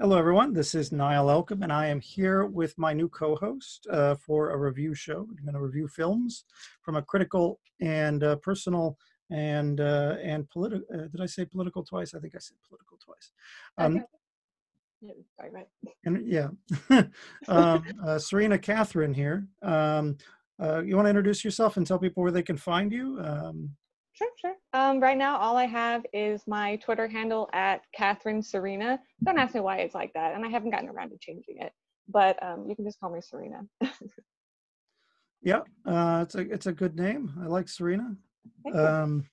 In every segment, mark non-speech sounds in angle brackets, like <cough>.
Hello, everyone. This is Niall Elcom, and I am here with my new co-host uh, for a review show. We're going to review films from a critical and uh, personal and uh, and political. Uh, did I say political twice? I think I said political twice. Um, Okay. Yeah, right. and yeah, <laughs> um, uh, Serena Catherine here. Um, uh, you want to introduce yourself and tell people where they can find you? Um, Sure, sure. Um, right now, all I have is my Twitter handle at Catherine Serena. Don't ask me why it's like that, and I haven't gotten around to changing it. But um, you can just call me Serena. <laughs> yeah, uh, it's a it's a good name. I like Serena. Um,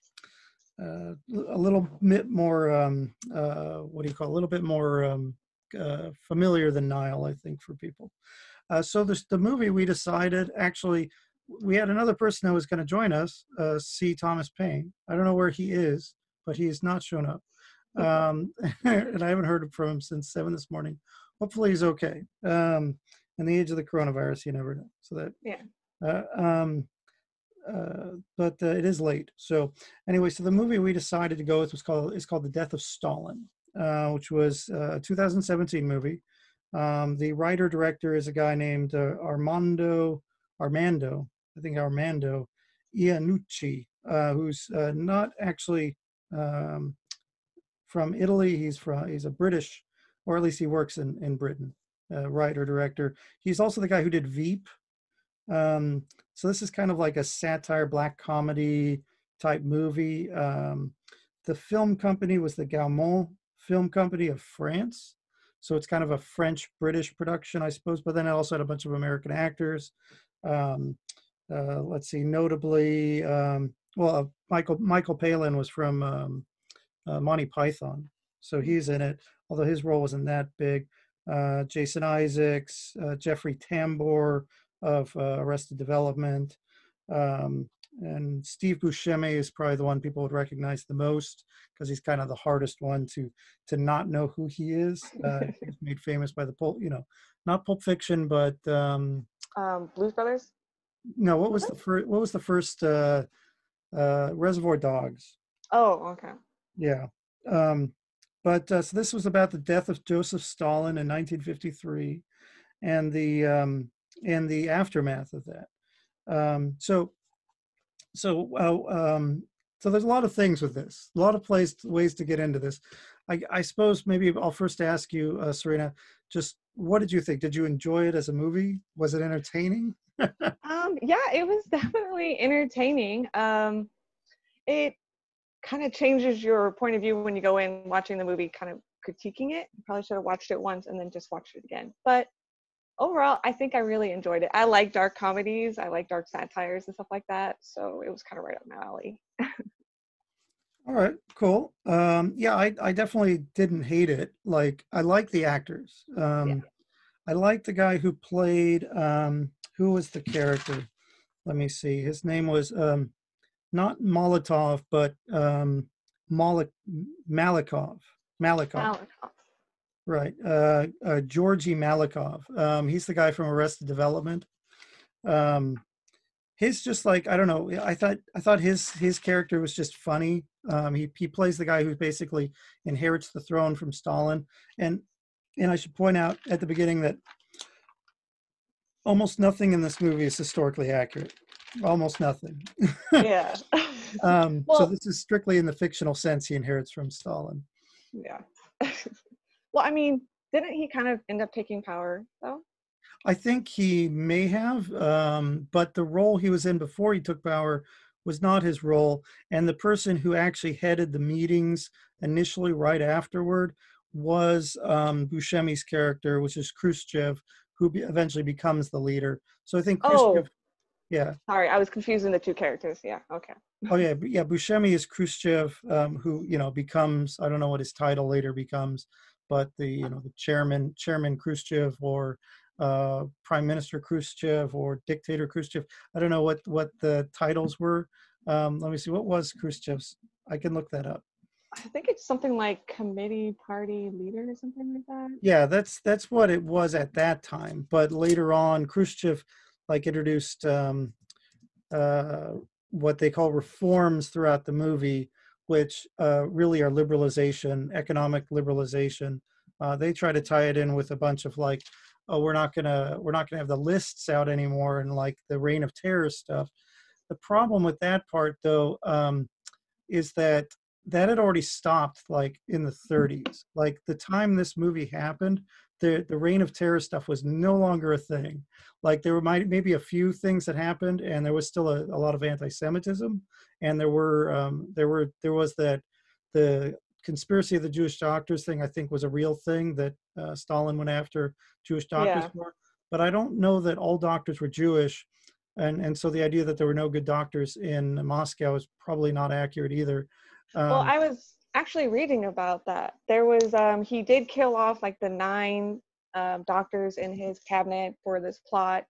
uh, a little bit more um, uh, what do you call a little bit more um, uh, familiar than Niall, I think, for people. Uh, so this, the movie we decided actually we had another person that was going to join us, uh, C. Thomas Payne. I don't know where he is, but he has not shown up, um, <laughs> and I haven't heard from him since seven this morning. Hopefully he's okay. Um, in the age of the coronavirus, you never know. So that Yeah. uh, um, uh, but uh, it is late. So anyway, so the movie we decided to go with was called is called The Death of Stalin, uh, which was uh, a 2017 movie. Um, the writer director is a guy named uh, Armando Armando, I think Armando Iannucci, uh, who's uh, not actually um, from Italy. He's from he's a British, or at least he works in in Britain. Uh, writer director. He's also the guy who did Veep. Um, so this is kind of like a satire, black comedy type movie. Um, the film company was the Gaumont Film Company of France. So it's kind of a French British production, I suppose. But then it also had a bunch of American actors. Um, uh, let's see, notably, um, well, uh, Michael Michael Palin was from um, uh, Monty Python, so he's in it. Although his role wasn't that big. Uh, Jason Isaacs, uh, Jeffrey Tambor, of uh, Arrested Development. Um, and Steve Buscemi is probably the one people would recognize the most because he's kind of the hardest one to to not know who he is. Uh, he's <laughs> made famous by the Pulp, you know, not Pulp Fiction, but um, Um, Blues Brothers. No, what was the first? What was the first? Uh, uh, Reservoir Dogs. Oh, okay. Yeah. Um, but uh, so this was about the death of Joseph Stalin in 1953, and the um, and the aftermath of that. Um, so, so uh, um, so there's a lot of things with this, a lot of place, ways to get into this. I, I suppose maybe I'll first ask you, uh, Serena, just what did you think? Did you enjoy it as a movie? Was it entertaining? Um, yeah, it was <laughs> definitely entertaining. Um, it kind of changes your point of view when you go in watching the movie, kind of critiquing it. You probably should have watched it once and then just watched it again. But overall, I think I really enjoyed it. I like dark comedies, I like dark satires and stuff like that. So it was kind of right up my alley. <laughs> All right, cool. Um, yeah, I, I definitely didn't hate it. Like, I like the actors. Um, I like the guy who played, um, who was the character? Let me see. His name was um, not Molotov, but um, Malik, Malikov. Malikov, Malakoff. right. Uh, uh, Georgy Malikov. Um, he's the guy from Arrested Development. Um, his just like I don't know. I thought I thought his his character was just funny. Um, he he plays the guy who basically inherits the throne from Stalin, and and I should point out at the beginning that almost nothing in this movie is historically accurate. Almost nothing. <laughs> yeah. Um, so this is strictly in the fictional sense he inherits from Stalin. yeah. <laughs> well, I mean, didn't he kind of end up taking power though? I think he may have, um, but the role he was in before he took power was not his role. And the person who actually headed the meetings initially, right afterward, was um, Buscemi's character, which is Khrushchev, who be- eventually becomes the leader. So I think Oh. Yeah, Sorry, I was confusing the two characters. Yeah. Okay. oh yeah, yeah, Buscemi is Khrushchev, um, who you know becomes I don't know what his title later becomes, but the you know the chairman, Chairman Khrushchev, or uh, Prime Minister Khrushchev, or Dictator Khrushchev. I don't know what what the titles were. Um, let me see, what was Khrushchev's? I can look that up. I think it's something like committee party leader or something like that. Yeah, that's that's what it was at that time. But later on, Khrushchev like introduced um, uh, what they call reforms throughout the movie, which uh, really are liberalization, economic liberalization Uh, they try to tie it in with a bunch of like, oh, we're not gonna we're not gonna have the lists out anymore and like the reign of terror stuff. The problem with that part though um, is that that had already stopped like in the 30s. Like the time this movie happened, the the reign of terror stuff was no longer a thing. Like there were might, maybe a few things that happened, and there was still a, a lot of anti-Semitism, and there were um, there were there was that the conspiracy of the Jewish doctors thing. I think was a real thing that uh, Stalin went after Jewish doctors Yeah. for. But I don't know that all doctors were Jewish, and and so the idea that there were no good doctors in Moscow is probably not accurate either. Um, well, I was actually reading about that. There was um he did kill off like the nine um, doctors in his cabinet for this plot,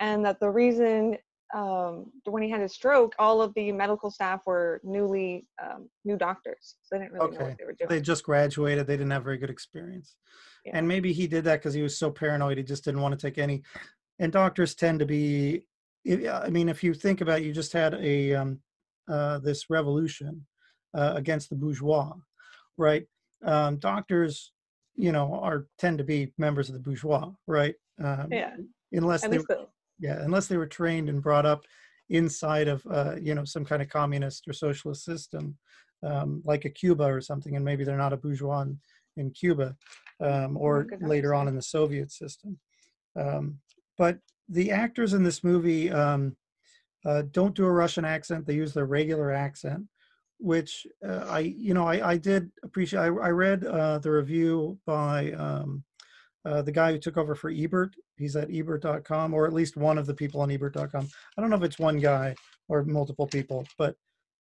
and that the reason um when he had his stroke, all of the medical staff were newly um, new doctors, so they didn't really know what they were doing. they just graduated they didn't have very good experience Yeah. and maybe he did that because he was so paranoid he just didn't want to take any and doctors tend to be i I mean if you think about it, you just had a um, uh, this revolution uh, against the bourgeois right? Um, doctors you know are tend to be members of the bourgeois right? Um, yeah, unless at they the, yeah unless they were trained and brought up inside of uh, you know some kind of communist or socialist system um, like a cuba or something and maybe they're not a bourgeois in, in cuba um, or good later on in the soviet system. Um, but the actors in this movie um, uh, don't do a russian accent they use their regular accent which uh, i you know i, I did appreciate i, I read uh, the review by um, uh, the guy who took over for Ebert. He's at ebert.com, or at least one of the people on ebert.com. I don't know if it's one guy or multiple people, but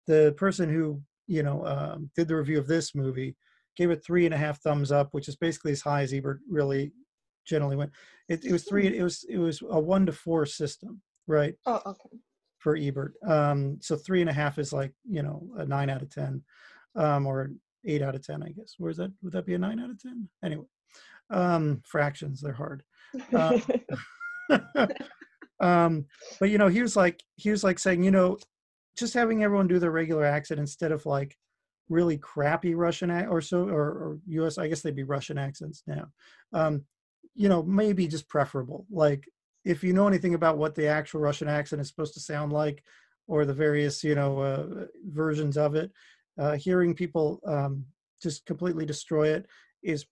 the person who you know um, did the review of this movie gave it three and a half thumbs up, which is basically as high as Ebert really generally went. It, it was three. It was it was a one to four system, right? oh okay. For Ebert. Um, so three and a half is like you know a nine out of ten, um, or eight out of ten, I guess. Where's that? Would that be a nine out of ten? Anyway, um, fractions they're hard. Uh, <laughs> um, but you know, he was like he was like saying, you know, just having everyone do their regular accent instead of like really crappy Russian ac- or so or, or U.S. I guess they'd be Russian accents now. Um, you know, maybe just preferable. Like if you know anything about what the actual Russian accent is supposed to sound like, or the various you know uh, versions of it, uh, hearing people um, just completely destroy it is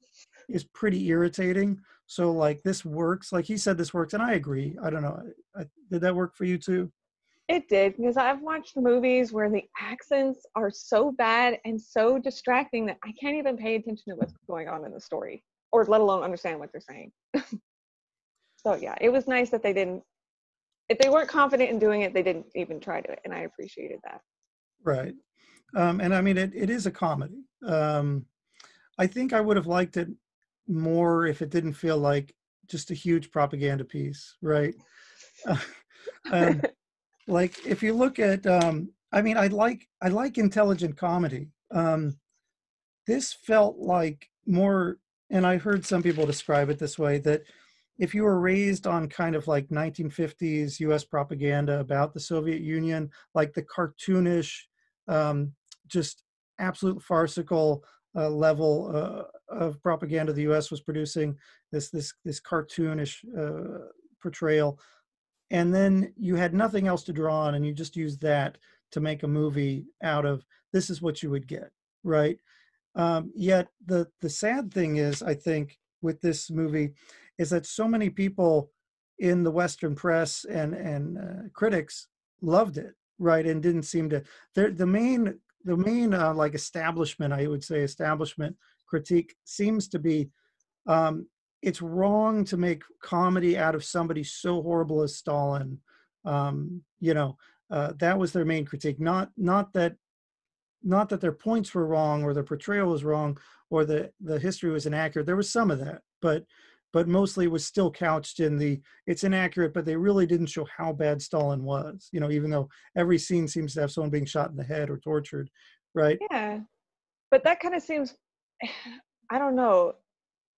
is pretty irritating. So like this works. Like he said, this works, and I agree. I don't know. I, I, did that work for you too? It did because I've watched movies where the accents are so bad and so distracting that I can't even pay attention to what's going on in the story, or let alone understand what they're saying. <laughs> so yeah, it was nice that they didn't. If they weren't confident in doing it, they didn't even try to, and I appreciated that. Right. Um, and I mean, it, it is a comedy. Um, I think I would have liked it more if it didn't feel like just a huge propaganda piece, right? <laughs> um, like if you look at, um, I mean, I like I like intelligent comedy. Um, this felt like more, and I heard some people describe it this way that if you were raised on kind of like 1950s U.S. propaganda about the Soviet Union, like the cartoonish, um, just absolute farcical uh, level uh, of propaganda the U.S. was producing, this this this cartoonish uh, portrayal, and then you had nothing else to draw on, and you just used that to make a movie out of. This is what you would get, right? Um, yet the the sad thing is, I think, with this movie, is that so many people in the Western press and and uh, critics loved it, right, and didn't seem to. The main the main uh, like establishment, I would say, establishment critique seems to be um, it's wrong to make comedy out of somebody so horrible as Stalin. Um, you know, uh, that was their main critique. Not not that not that their points were wrong or their portrayal was wrong or the the history was inaccurate. There was some of that, but but mostly was still couched in the it's inaccurate, but they really didn't show how bad Stalin was. You know, even though every scene seems to have someone being shot in the head or tortured, right? Yeah, but that kind of seems. <sighs> I don't know.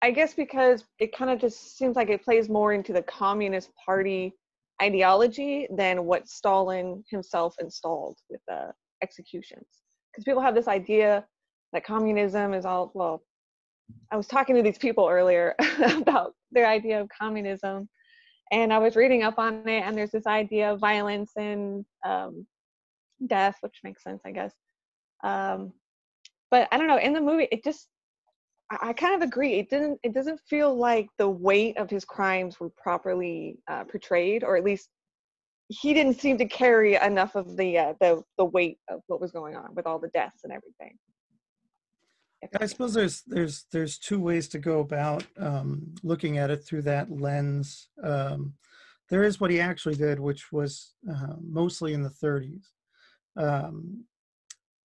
I guess because it kind of just seems like it plays more into the Communist Party ideology than what Stalin himself installed with the executions. Because people have this idea that communism is all well, I was talking to these people earlier <laughs> about their idea of communism, and I was reading up on it, and there's this idea of violence and um, death, which makes sense, I guess. Um, but I don't know. In the movie, it just I, kind of agree. It didn't. It doesn't feel like the weight of his crimes were properly uh, portrayed, or at least he didn't seem to carry enough of the uh, the the weight of what was going on with all the deaths and everything. I suppose there's there's there's two ways to go about um, looking at it through that lens. Um, there is what he actually did, which was uh, mostly in the 30s. Um,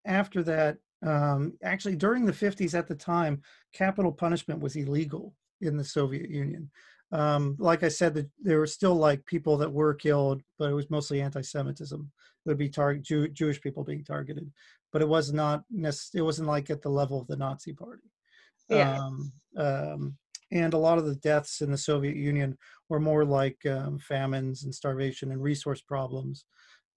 after that, um, actually during the 50s at the time, capital punishment was illegal in the Soviet Union. Um, like I said, the, there were still like people that were killed, but it was mostly anti-Semitism. Would be target Jew, Jewish people being targeted, but it was not. It wasn't like at the level of the Nazi Party. Yeah. Um, um, and a lot of the deaths in the Soviet Union were more like um, famines and starvation and resource problems,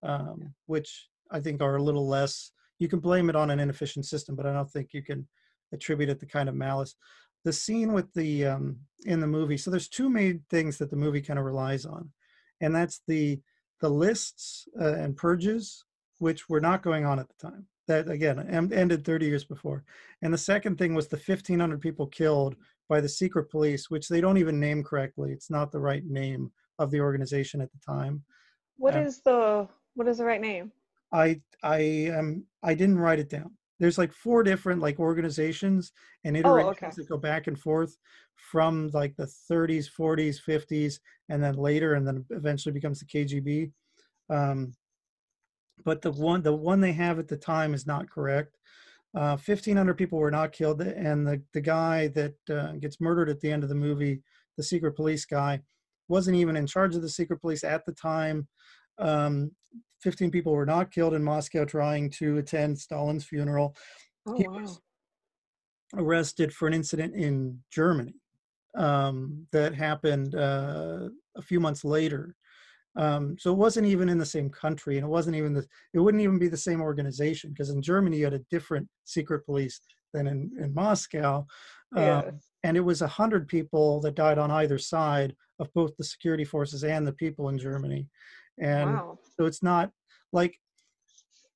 um, which I think are a little less. You can blame it on an inefficient system, but I don't think you can attribute it to kind of malice the scene with the um, in the movie so there's two main things that the movie kind of relies on and that's the the lists uh, and purges which were not going on at the time. That again ended 30 years before. And the second thing was the 1500 people killed by the secret police which they don't even name correctly. It's not the right name of the organization at the time. What is the what is the right name? I i am i didn't write it down there's like four different like organizations and iterations oh, okay. that go back and forth from like the 30s 40s 50s and then later and then eventually becomes the kgb um, but the one the one they have at the time is not correct. Uh, 1500 people were not killed and the, the guy that uh, gets murdered at the end of the movie the secret police guy wasn't even in charge of the secret police at the time. Um, 15 people were not killed in Moscow trying to attend Stalin's funeral. Oh, he wow. was arrested for an incident in Germany um, that happened uh, a few months later. Um, so it wasn't even in the same country, and it wasn't even the. It wouldn't even be the same organization because in Germany you had a different secret police than in in Moscow, yeah. um, and it was a hundred people that died on either side of both the security forces and the people in Germany and wow. so it's not like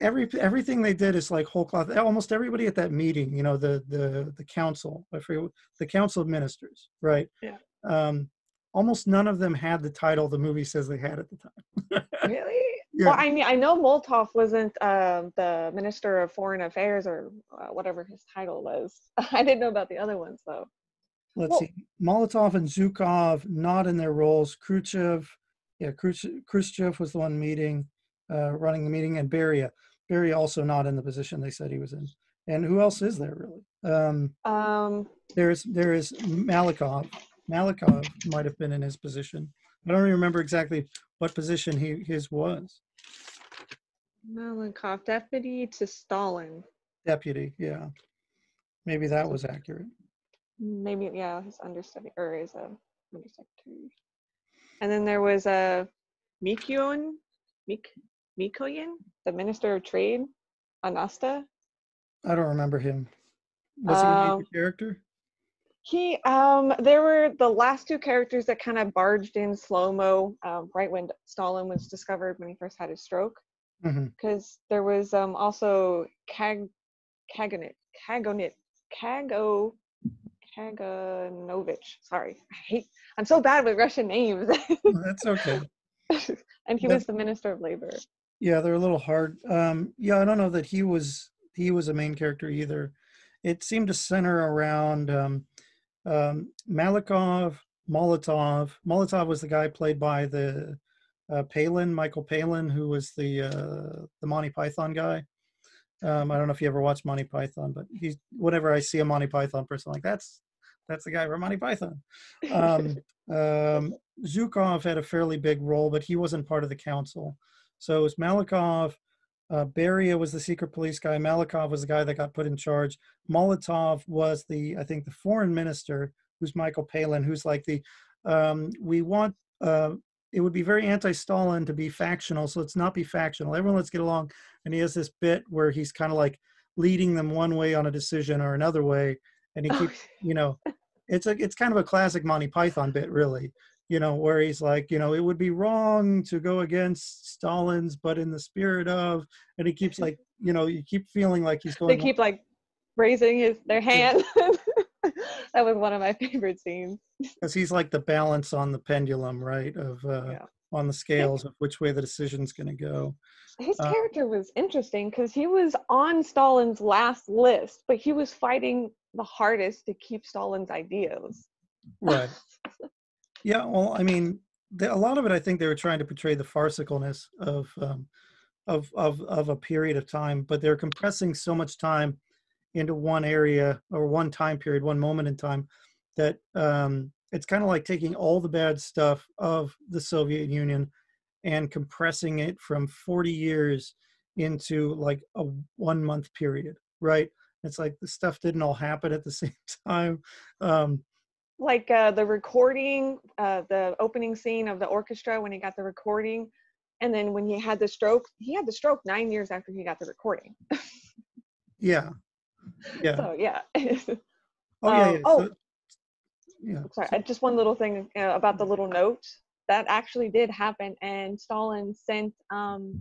every everything they did is like whole cloth almost everybody at that meeting you know the the the council I forget, the council of ministers right? Yeah. Um almost none of them had the title the movie says they had at the time. <laughs> Really? Yeah. well i mean i know molotov wasn't uh, the minister of foreign affairs or uh, whatever his title was. <laughs> I didn't know about the other ones though. Let's well, see molotov and zhukov not in their roles khrushchev yeah, Khrushchev was the one meeting, uh, running the meeting, and Beria. Beria also not in the position they said he was in. And who else is there really? Um, um, there's there is Malikov. Malikov might have been in his position. I don't remember exactly what position he his was. Malikov, deputy to Stalin. Deputy, yeah. Maybe that was accurate. Maybe yeah, his understudy or his uh, undersecretary. And then there was a uh, Mikoyan, Mik, Mikoyan, the Minister of Trade, Anasta. I don't remember him. Was he a Um, character? He, um, there were the last two characters that kind of barged in slow mo, um, right when Stalin was discovered when he first had his stroke. Because there was um also Kag, Kaganit, Kagonit, Kago, Kaganovich. Sorry, <laughs> I hate. I'm so bad with Russian names. That's okay. <laughs> and he was the Minister of Labor. Yeah, they're a little hard. Um, yeah, I don't know that he was he was a main character either. It seemed to center around um, um, Malikov, Molotov. Molotov was the guy played by the uh, Palin, Michael Palin, who was the uh, the Monty Python guy. Um, I don't know if you ever watched Monty Python, but he's whenever I see a Monty Python person, I'm like that's that's the guy from Monty Python. <laughs> Um, um, Zhukov had a fairly big role, but he wasn't part of the council. So it was Malikov. Uh, Beria was the secret police guy. Malikov was the guy that got put in charge. Molotov was the, I think, the foreign minister, who's Michael Palin, who's like the, um, we want, uh, it would be very anti-Stalin to be factional, so let's not be factional. Everyone, let's get along. And he has this bit where he's kind of like leading them one way on a decision or another way, and he keeps <laughs> you know it's a it's kind of a classic monty python bit really you know where he's like you know it would be wrong to go against stalin's but in the spirit of and he keeps like <laughs> you know you keep feeling like he's going they keep like raising his their hand. <laughs> That was one of my favorite scenes. Because he's like the balance on the pendulum right of uh Yeah. On the scales of which way the decision's going to go. his Uh, character was interesting because he was on stalin's last list but he was fighting the hardest to keep stalin's ideas right. Yeah well i mean the, a lot of it i think they were trying to portray the farcicalness of um of of of a period of time but they're compressing so much time into one area or one time period one moment in time that um it's kind of like taking all the bad stuff of the soviet union and compressing it from 40 years into like a one month period right it's like the stuff didn't all happen at the <laughs> same time um like uh, the recording, uh, the opening scene of the orchestra when he got the recording, and then when he had the stroke, he had the stroke nine years after he got the recording. <laughs> yeah yeah So yeah. <laughs> Oh yeah, Um, yeah. oh. Yeah. Sorry, uh, just one little thing uh, about the little note that actually did happen, and Stalin sent um,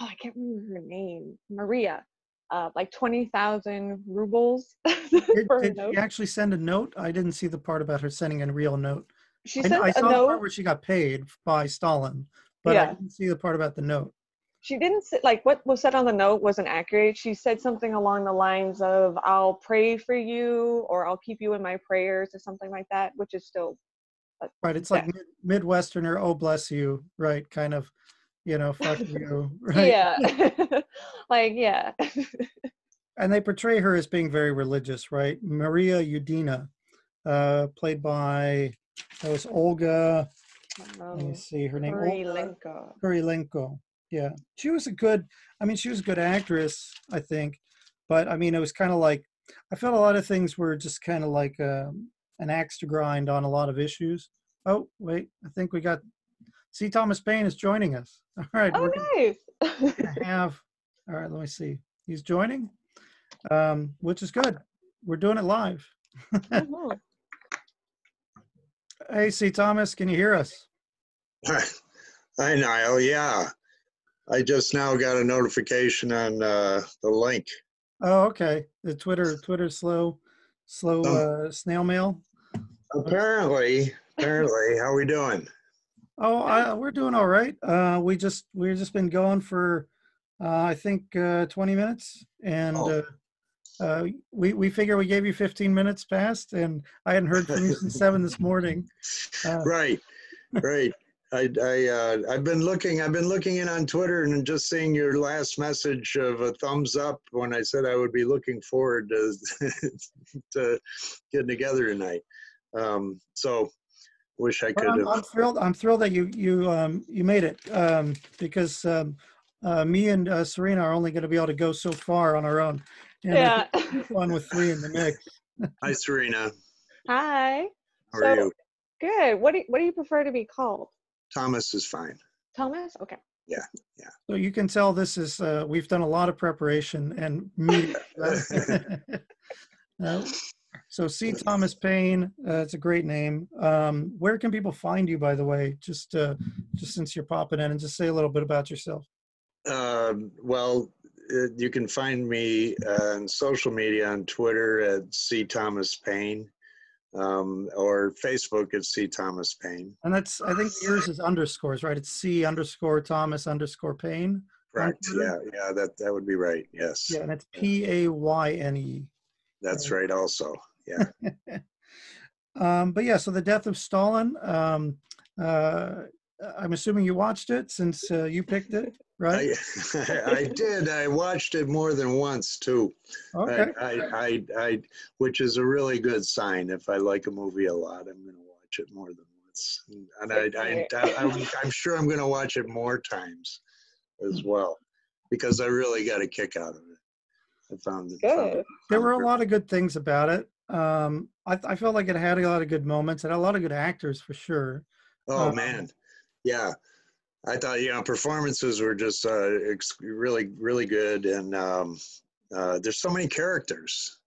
oh I can't remember her name, Maria, uh, like twenty thousand rubles <laughs> Did, did note. she actually send a note? I didn't see the part about her sending a real note. She said I, sent I a saw the part where she got paid by Stalin, but I didn't see the part about the note. She didn't say, like what was said on the note wasn't accurate she said something along the lines of i'll pray for you or i'll keep you in my prayers or something like that which is still Right? It's like mid, Midwesterner. Oh, bless you. Right? Kind of. You know, fuck <laughs> you. Right? yeah <laughs> like yeah <laughs> And they portray her as being very religious, right? Maria Udina, uh, played by that was Olga. Let me um, see her name. Kurilenko. Kurilenko. Yeah, she was a good. I mean, she was a good actress, I think. But I mean, it was kind of like I felt a lot of things were just kind of like um, an axe to grind on a lot of issues. Oh wait, I think we got. See, Thomas Payne is joining us. <laughs> All right, oh nice <laughs> gonna have. All right, let me see. He's joining, um, which is good. We're doing it live. Mhm. <laughs> Hey, C. Thomas, can you hear us? Hi, Niall. Yeah. I just now got a notification on uh, the link. Oh, okay. The Twitter, Twitter slow, slow Oh. uh, snail mail. Apparently, apparently, how we doing? Oh, I, we're doing all right. Uh, we just we've just been going for uh, I think uh, 20 minutes, and Oh. uh, uh, we we figure we gave you 15 minutes past, and I hadn't heard from you since seven this morning. Uh, <laughs> Right, right. I, I, uh, I've been looking. I've been looking in on Twitter and just seeing your last message of a thumbs up when I said I would be looking forward to, <laughs> to getting together tonight. Um, so, wish I But could I'm, have. I'm thrilled. I'm thrilled that you you um, you made it um, because um, uh, me and uh, Serena are only going to be able to go so far on our own. And yeah think it's fun with three in the mix. <laughs> Hi, Serena. hi How So- are you? good what do you, what do you prefer to be called Thomas is fine. thomas okay Yeah, yeah. So you can tell this is uh, we've done a lot of preparation and meeting. <laughs> uh, so C. Thomas Payne, uh, it's a great name. Um, where can people find you, by the way? Just uh, just since you're popping in, and just say a little bit about yourself. Um, well, uh, you can find me uh, on social media on Twitter at C Thomas Payne um, or Facebook at C Thomas Payne. And that's I think yours is underscores, right? It's C underscore Thomas underscore Payne. Correct. Yeah, yeah, that that would be right. Yes, Yeah, and it's P A Y N E. that's right. Also, yeah. <laughs> Um, but yeah, so the death of Stalin. Um, uh, I'm assuming you watched it since uh, you picked it, right? I, <laughs> I did. I watched it more than once too. Okay. I, I, I, I, which is a really good sign. If I like a movie a lot, I'm going to watch it more than once, and I, I, I, I'm, I'm sure I'm going to watch it more times as well because I really got a kick out of it. I found it. found Good. it- There were a lot of good things about it. Um, I, I felt like it had a lot of good moments. It had a lot of good actors for sure. Oh Um, man, yeah. I thought you know performances were just uh, really really good, and um, uh, there's so many characters.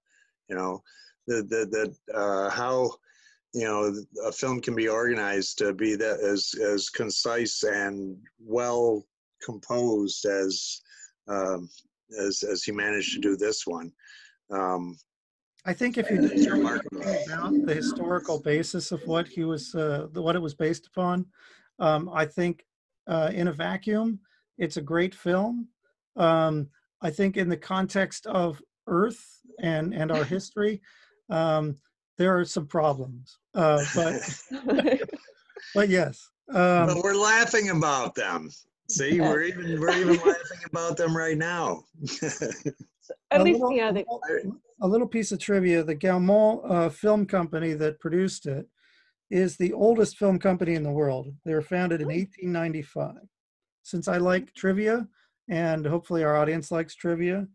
You know, that that, that uh, how you know a film can be organized to be that as as concise and well composed as um, as as he managed to do this one. Um, I think if you It's did know remarkable. anything about the historical basis of what he was, uh, what it was based upon, um, I think uh, in a vacuum, it's a great film. Um, I think in the context of Earth and and our <laughs> history, um, there are some problems. Uh, but <laughs> but yes, um, but we're laughing about them. See, Yeah. we're even we're even laughing about them right now. At a least, little- yeah, they, a little piece of trivia: the Gaumont uh, Film Company that produced it is the oldest film company in the world. They were founded in 1895. Since I like trivia, and hopefully our audience likes trivia,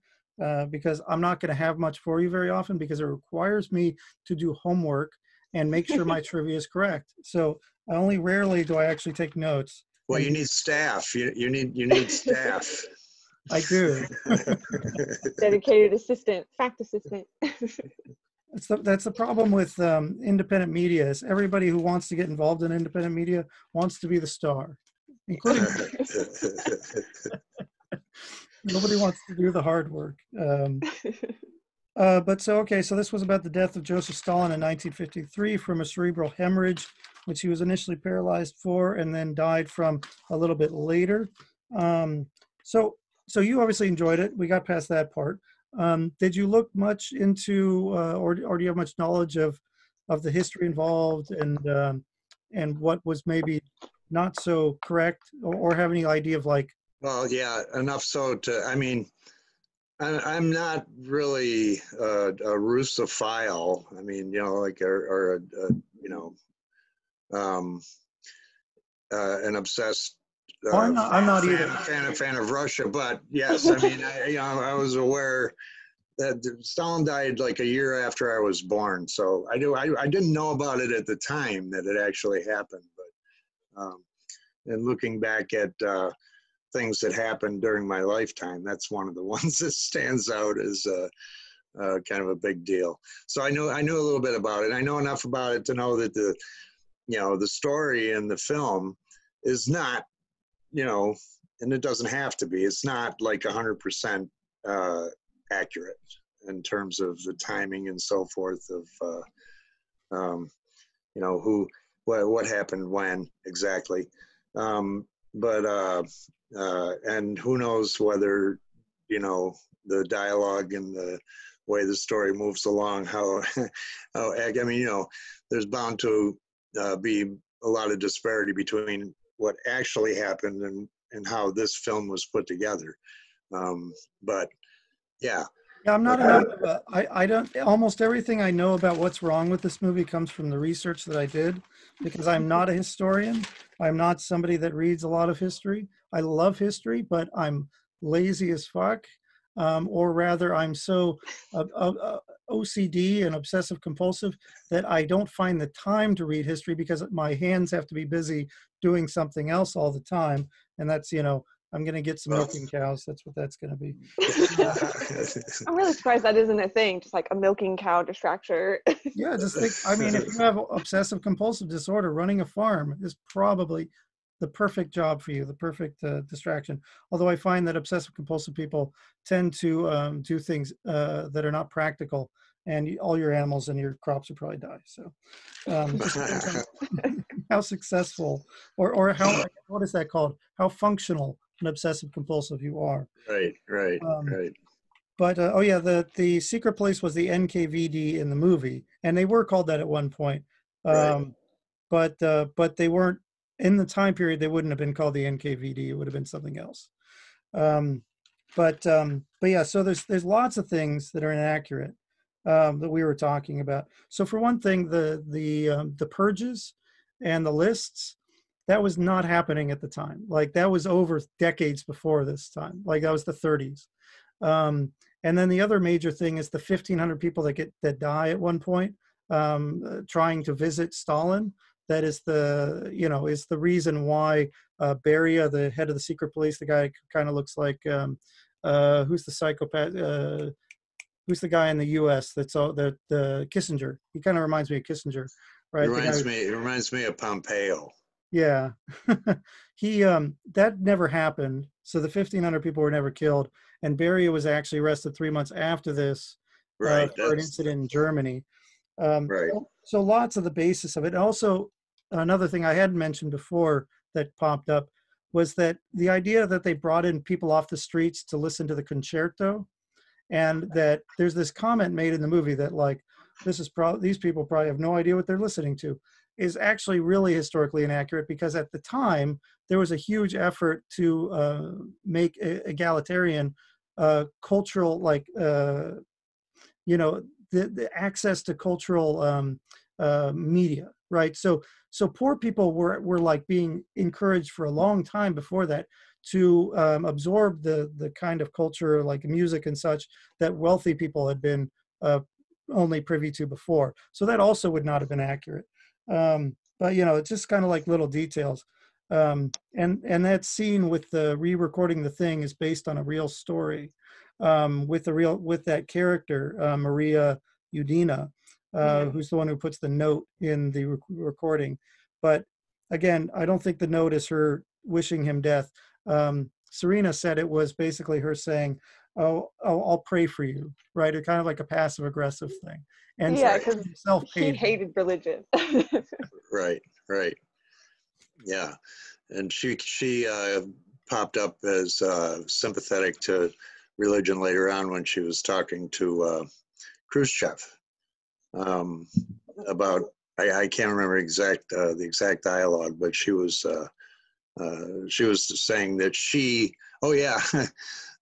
uh, because I'm not going to have much for you very often because it requires me to do homework and make sure my <laughs> trivia is correct. So only rarely do I actually take notes. well, you need staff. You you need you need staff. <laughs> I do. <laughs> dedicated assistant, fact assistant. That's the, that's the problem with um, independent media is everybody who wants to get involved in independent media wants to be the star, including <laughs> nobody wants to do the hard work. Um, uh, but so okay, so this was about the death of Joseph Stalin in 1953 from a cerebral hemorrhage, which he was initially paralyzed for, and then died from a little bit later. Um, so so you obviously enjoyed it. We got past that part. Um, did you look much into, uh, or or do you have much knowledge of of the history involved and um, and what was maybe not so correct, or, or have any idea of like Well, yeah, enough so to, I mean, I, I'm not really a, a Russophile. I mean, you know, like, or, or a, a, you know, um, uh, an obsessed. Oh, I'm not- I'm not fan, either. Fan, fan of Russia, but yes, I mean, <laughs> I, you know, I was aware that Stalin died like a year after I was born. So I do, I, I didn't know about it at the time that it actually happened, but, um, and looking back at, uh, things that happened during my lifetime. That's one of the <laughs> ones that stands out as uh, uh, kind of a big deal. So I know I knew a little bit about it. I know enough about it to know that the you know the story in the film is not you know, and it doesn't have to be. It's not like hundred percent uh, accurate in terms of the timing and so forth of uh, um, you know who what what happened when exactly. Um, but uh, uh, and who knows whether you know the dialogue and the way the story moves along how <laughs> how i mean you know there's bound to uh, be a lot of disparity between what actually happened and and how this film was put together um, but yeah Yeah, I'm not enough. of a- I, I don't, almost everything I know about what's wrong with this movie comes from the research that I did because I'm not a historian. I'm not somebody that reads a lot of history. I love history, but I'm lazy as fuck. Um, or rather, I'm so uh, uh, uh, OCD and obsessive compulsive that I don't find the time to read history because my hands have to be busy doing something else all the time. And that's, you know, I'm going to get some milking cows. That's what that's going to be. <laughs> <laughs> I'm really surprised that isn't a thing, just like a milking cow distractor. <laughs> Yeah, just think. I mean, if you have obsessive compulsive disorder, running a farm is probably the perfect job for you, the perfect uh, distraction. Although I find that obsessive compulsive people tend to um, do things uh, that are not practical, and all your animals and your crops will probably die. So, um, just depends on how successful or or how what is that called? How functional and obsessive compulsive you are. right right Um, right But uh, oh yeah, the the secret place was the NKVD in the movie, and they were called that at one point. Um, Right. But uh, but they weren't in the time period. They wouldn't have been called the NKVD. It would have been something else. Um, but um, but yeah, so there's there's lots of things that are inaccurate um, that we were talking about. So for one thing, the the um, the purges and the lists that was not happening at the time. Like that was over decades before this time. Like that was the 30s. Um, and then the other major thing is the 1,500 people that get that die at one point um, uh, trying to visit Stalin. That is the you know is the reason why uh, Beria, the head of the secret police, the guy kind of looks like um, uh, who's the psychopath? Uh, who's the guy in the U.S. that's all the the Kissinger. He kind of reminds me of Kissinger, right? It reminds me. It reminds me of Pompeo. Yeah, <laughs> he um that never happened. So the 1,500 people were never killed, and Beria was actually arrested three months after this uh, Right. for an incident in Germany. Um, Right. So, so lots of the basis of it. Also, another thing I hadn't mentioned before that popped up was that the idea that they brought in people off the streets to listen to the concerto, and that there's this comment made in the movie that like this is probably these people probably have no idea what they're listening to is actually really historically inaccurate because at the time there was a huge effort to uh, make egalitarian uh, cultural like uh, you know the, the access to cultural um, uh, media right? So so poor people were were like being encouraged for a long time before that to um, absorb the the kind of culture like music and such that wealthy people had been uh, only privy to before so that also would not have been accurate um, but you know it's just kind of like little details um, and and that scene with the re-recording the thing is based on a real story um, with the real with that character uh, Maria Udina, uh, who's the one who puts the note in the rec- recording. But again, I don't think the note is her wishing him death. Um, Serena said it was basically her saying, "Oh, I'll, I'll pray for you," right? It kind of like a passive aggressive thing. And Yeah, because himself he paid. hated religion. <laughs> Right. Right. Yeah. And she she uh, popped up as uh, sympathetic to religion later on when she was talking to uh, Khrushchev um, about I, I can't remember exact uh, the exact dialogue, but she was uh, uh, she was saying that she oh yeah <laughs>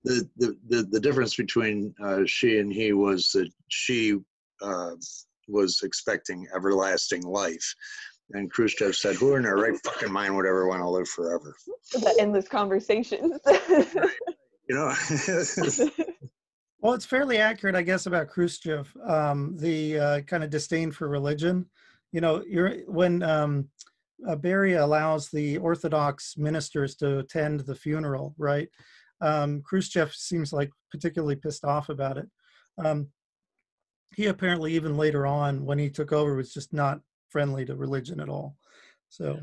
the the the, the difference between uh, she and he was that she uh, was expecting everlasting life. And Khrushchev said, "Who in their right fucking mind would ever want to live forever?" the endless conversations. <laughs> You know, <laughs> Well, it's fairly accurate, I guess, about Khrushchev. Um, the uh, kind of disdain for religion. You know, you're when um, uh, Beria allows the Orthodox ministers to attend the funeral, right? Um, Khrushchev seems like particularly pissed off about it. Um, he apparently, even later on, when he took over, was just not friendly to religion at all. So,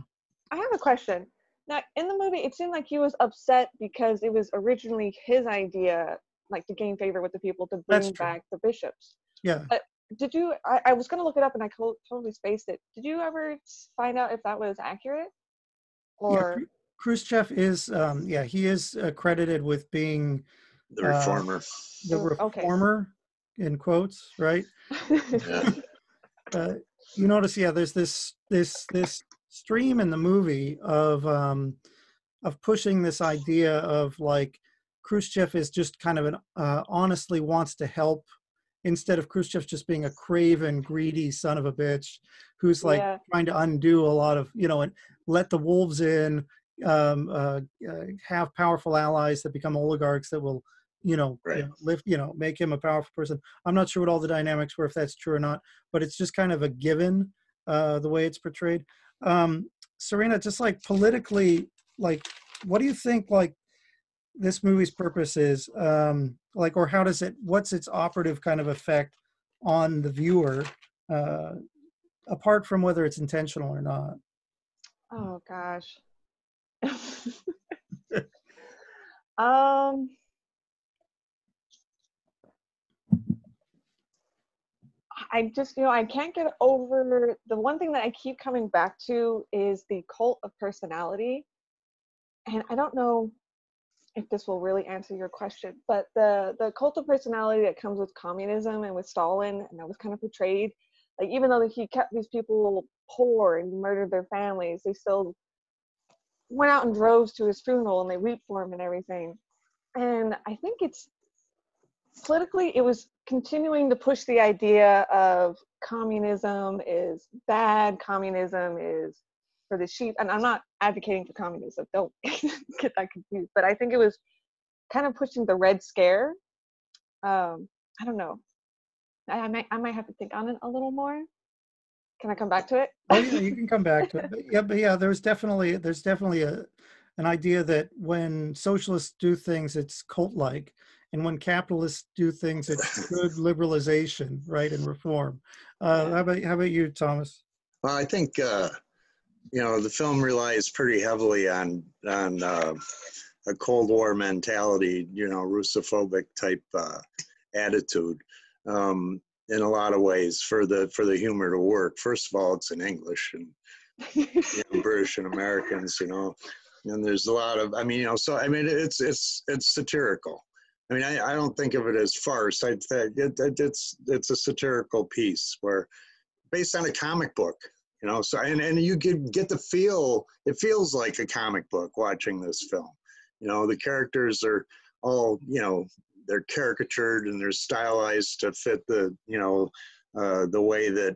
I have a question. Now, in the movie, it seemed like he was upset because it was originally his idea, like to gain favor with the people to bring back the bishops. yeah. But did you? I, I was gonna look it up and I totally spaced it. Did you ever find out if that was accurate? Or Khru- Khrushchev is, um, yeah, he is uh, credited with being the Uh, reformer. the Oh, okay. reformer, in quotes, right? Yeah. <laughs> uh, you notice, yeah, there's this this this stream in the movie of um, of pushing this idea of like Khrushchev is just kind of an uh, honestly wants to help instead of Khrushchev just being a craven, greedy son of a bitch who's like Yeah. trying to undo a lot of you know and let the wolves in, um, uh, uh, have powerful allies that become oligarchs that will you know, you know, lift you know make him a powerful person. I'm not sure what all the dynamics were if that's true or not, but it's just kind of a given uh, the way it's portrayed. Um, Serena, just like politically, like what do you think like this movie's purpose is? Um, like, or how does it? What's its operative kind of effect on the viewer, uh, apart from whether it's intentional or not? oh gosh. <laughs> um. I just, you know, I can't get over the one thing that I keep coming back to is the cult of personality. And I don't know if this will really answer your question, but the the cult of personality that comes with communism and with Stalin, and that was kind of portrayed, like even though he kept these people poor and murdered their families, they still went out in droves to his funeral and they weep for him and everything. And I think it's politically it was continuing to push the idea of communism is bad communism is for the sheep. And i'm not advocating for communism don't <laughs> get that confused but i think it was kind of pushing the red scare. Um i don't know. I, I might i might have to think on it a little more can i come back to it Oh yeah, you can come back to it. But yeah, but yeah, there's definitely there's definitely a an idea that when socialists do things, it's cult-like, and when capitalists do things, it's <laughs> good liberalization, right, and reform. Uh, how about how about you, Thomas? Well, I think uh, you know the film relies pretty heavily on on uh, a Cold War mentality, you know, Russophobic type uh, attitude um, in a lot of ways for the for the humor to work. First of all, it's in English and you know, <laughs> British and Americans, you know, and there's a lot of I mean, you know, so I mean, it's it's it's satirical. I mean, I, I don't think of it as farce. I it, it, it's it's a satirical piece where based on a comic book, you know. So and and you get get the feel. It feels like a comic book watching this film. You know, the characters are all you know they're caricatured and they're stylized to fit the you know uh, the way that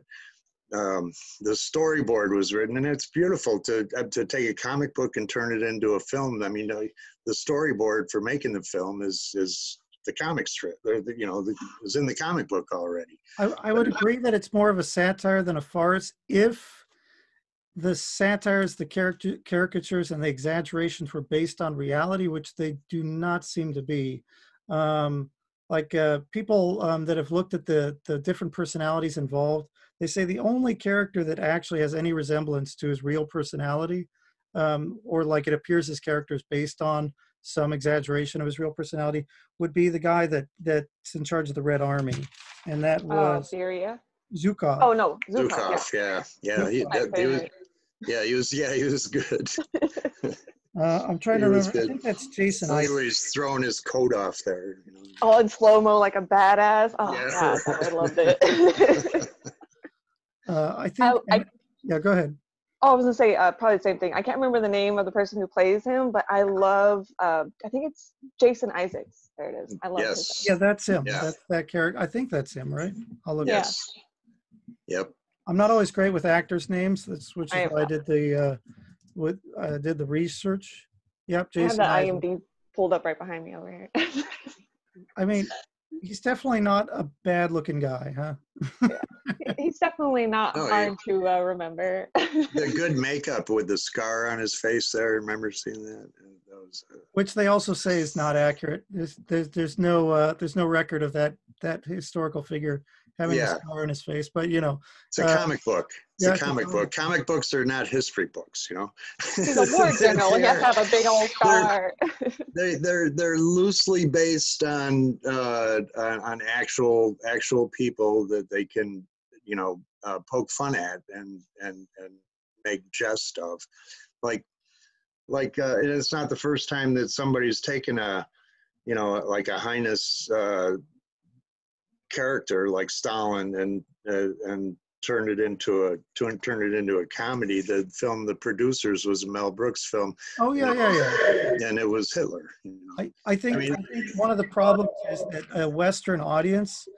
um, the storyboard was written, and it's beautiful to uh, to take a comic book and turn it into a film. I mean, uh, the storyboard for making the film is is the comic strip. The, you know, the, is in the comic book already. I, I would agree that it's more of a satire than a farce if the satires, the caricatures, and the exaggerations were based on reality, which they do not seem to be. Um, like uh, people um, that have looked at the the different personalities involved, they say the only character that actually has any resemblance to his real personality, um, or like it appears his character is based on some exaggeration of his real personality, would be the guy that that's in charge of the Red Army, and that Uh, was Syria. Zhukov. Oh no, Zhukov. Zhukov, yeah, yeah, he, that, he was, yeah, he was, yeah, he was good. <laughs> Uh, I'm trying He to was remember. I think that's Jason. He Isaacs. was throwing his coat off there. You know. All in slow mo like a badass. Oh Yeah. god, I <laughs> loved it. <laughs> Uh, I think. I- I- yeah, go ahead. Oh, I was gonna say uh, probably the same thing. I can't remember the name of the person who plays him, but I love. Uh, I think it's Jason Isaacs. There it is. I love his. Yes. Yeah, that's him. Yeah. That's that character. I think that's him, right? I'll look. Yeah. Yes. Yep. I'm not always great with actors' names. That's which I is am why I did the uh, what I did the research. Yep, Jason. I have the Isaacs. IMDb pulled up right behind me over here. <laughs> I mean, he's definitely not a bad-looking guy, huh? yeah. <laughs> He's definitely not Oh, yeah. hard to uh, remember. The good <laughs> makeup with the scar on his face there. Remember seeing that? That was, uh, Which they also say is not accurate. There's there's there's no uh, there's no record of that that historical figure having Yeah. a scar on his face. But you know, it's a Uh, comic book. It's yeah, a it's a comic comic. book. Comic books are not history books, you know. He's a war general. He has to have a big old scar. <laughs> they they're they're loosely based on uh on, on actual actual people that they can you know uh, poke fun at and and and make jest of like like uh and it's not the first time that somebody's taken a you know like a highness uh character like stalin and uh, and turned it into a turn turned it into a comedy the film the producers was a mel brooks film oh yeah, yeah, yeah. and it was hitler you know? I, I think I I, think one of the problems is that a Western audience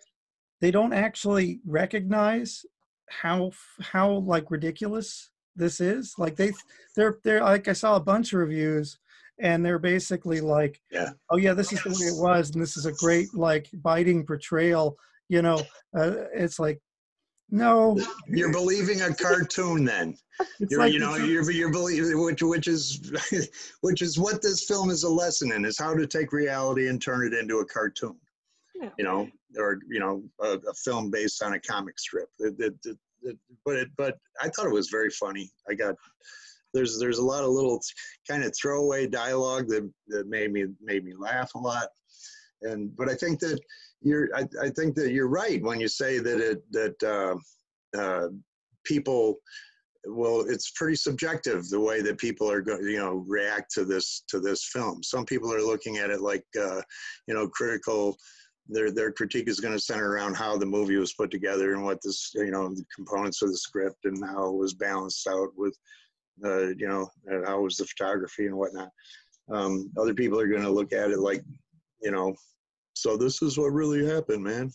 they don't actually recognize how how like ridiculous this is. Like they they're they're like I saw a bunch of reviews and they're basically like, Yeah. oh yeah, this is the way it was, and this is a great like biting portrayal. You know, uh, it's like no, You're believing a cartoon then. <laughs> You're, like you know, you're, you're believing, which, which is, <laughs> which is what this film is a lesson in, is how to take reality and turn it into a cartoon, Yeah. you know, or, you know, a, a film based on a comic strip. It, it, it, it- but it, but I thought it was very funny. I got, there's, there's a lot of little kind of throwaway dialogue that, that made me, made me laugh a lot. And, but I think that you're, I, I think that you're right when you say that it, that, uh, uh, people, well it's pretty subjective the way that people are going you know react to this to this film some people are looking at it like uh, you know critical their their critique is going to center around how the movie was put together and what this you know the components of the script and how it was balanced out with uh, you know and how was the photography and whatnot um, other people are going to look at it like you know so this is what really happened man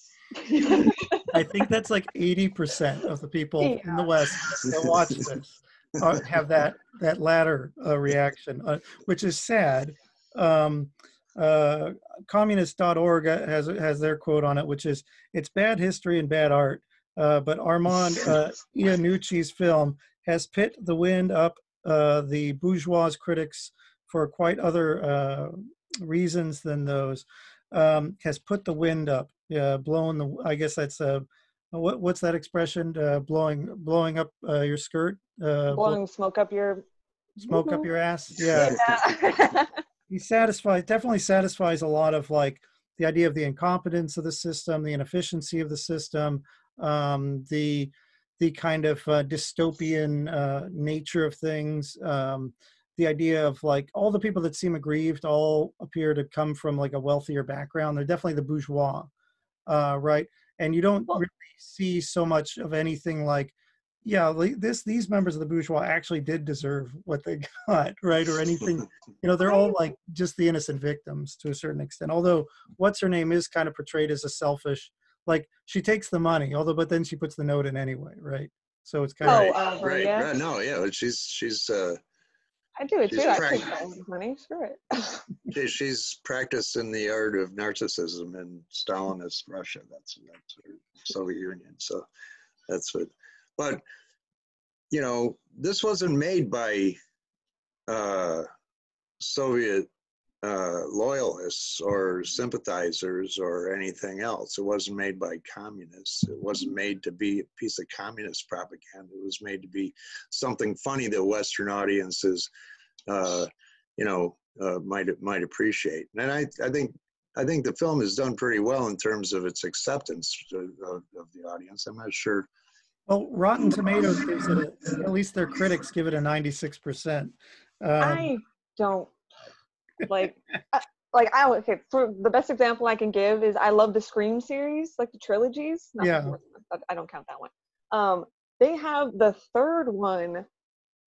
I think that's like eighty percent of the people in the West that watch <laughs> this uh, have that that latter uh, reaction, uh, which is sad. Um, uh, communist.org has has their quote on it, which is "It's bad history and bad art." Uh, but Armand uh, <laughs> Iannucci's film has pit the wind up uh, the bourgeois critics for quite other uh, reasons than those, um, has put the wind up, uh, blowing the. I guess that's a. Uh, what, what's that expression? Uh, blowing blowing up uh, your skirt. Uh, blowing smoke up your. Smoke up your ass. Yeah. yeah. <laughs> he satisfies definitely satisfies a lot of like the idea of the incompetence of the system, the inefficiency of the system, um, the the kind of uh, dystopian uh, nature of things. Um, the idea of like all the people that seem aggrieved all appear to come from like a wealthier background. They're definitely the bourgeois, uh, right? And you don't really see so much of anything like, yeah, this these members of the bourgeois actually did deserve what they <laughs> got, right? Or anything, you know, they're all like just the innocent victims to a certain extent. Although what's her name is kind of portrayed as a selfish, like she takes the money, although but then she puts the note in anyway, right? So it's kind oh, of uh, right, right, right. No, yeah, she's she's uh I do it too. I take money. Screw it. <laughs> she's practiced in the art of narcissism in Stalinist Russia. That's that's Soviet Union. So that's what. But you know, this wasn't made by uh, Soviet uh, loyalists or sympathizers or anything else. It wasn't made by communists. It wasn't made to be a piece of communist propaganda. It was made to be something funny that Western audiences, uh, you know, uh, might might appreciate. And I, I think I think the film has done pretty well in terms of its acceptance of, of, of the audience. I'm not sure. Well, Rotten Tomatoes gives it, a, at least their critics give it a 96%. Um, I don't like uh, like I okay for the best example I can give is I love the Scream series, like the trilogies. Not yeah. I don't count that one. Um, they have the third one,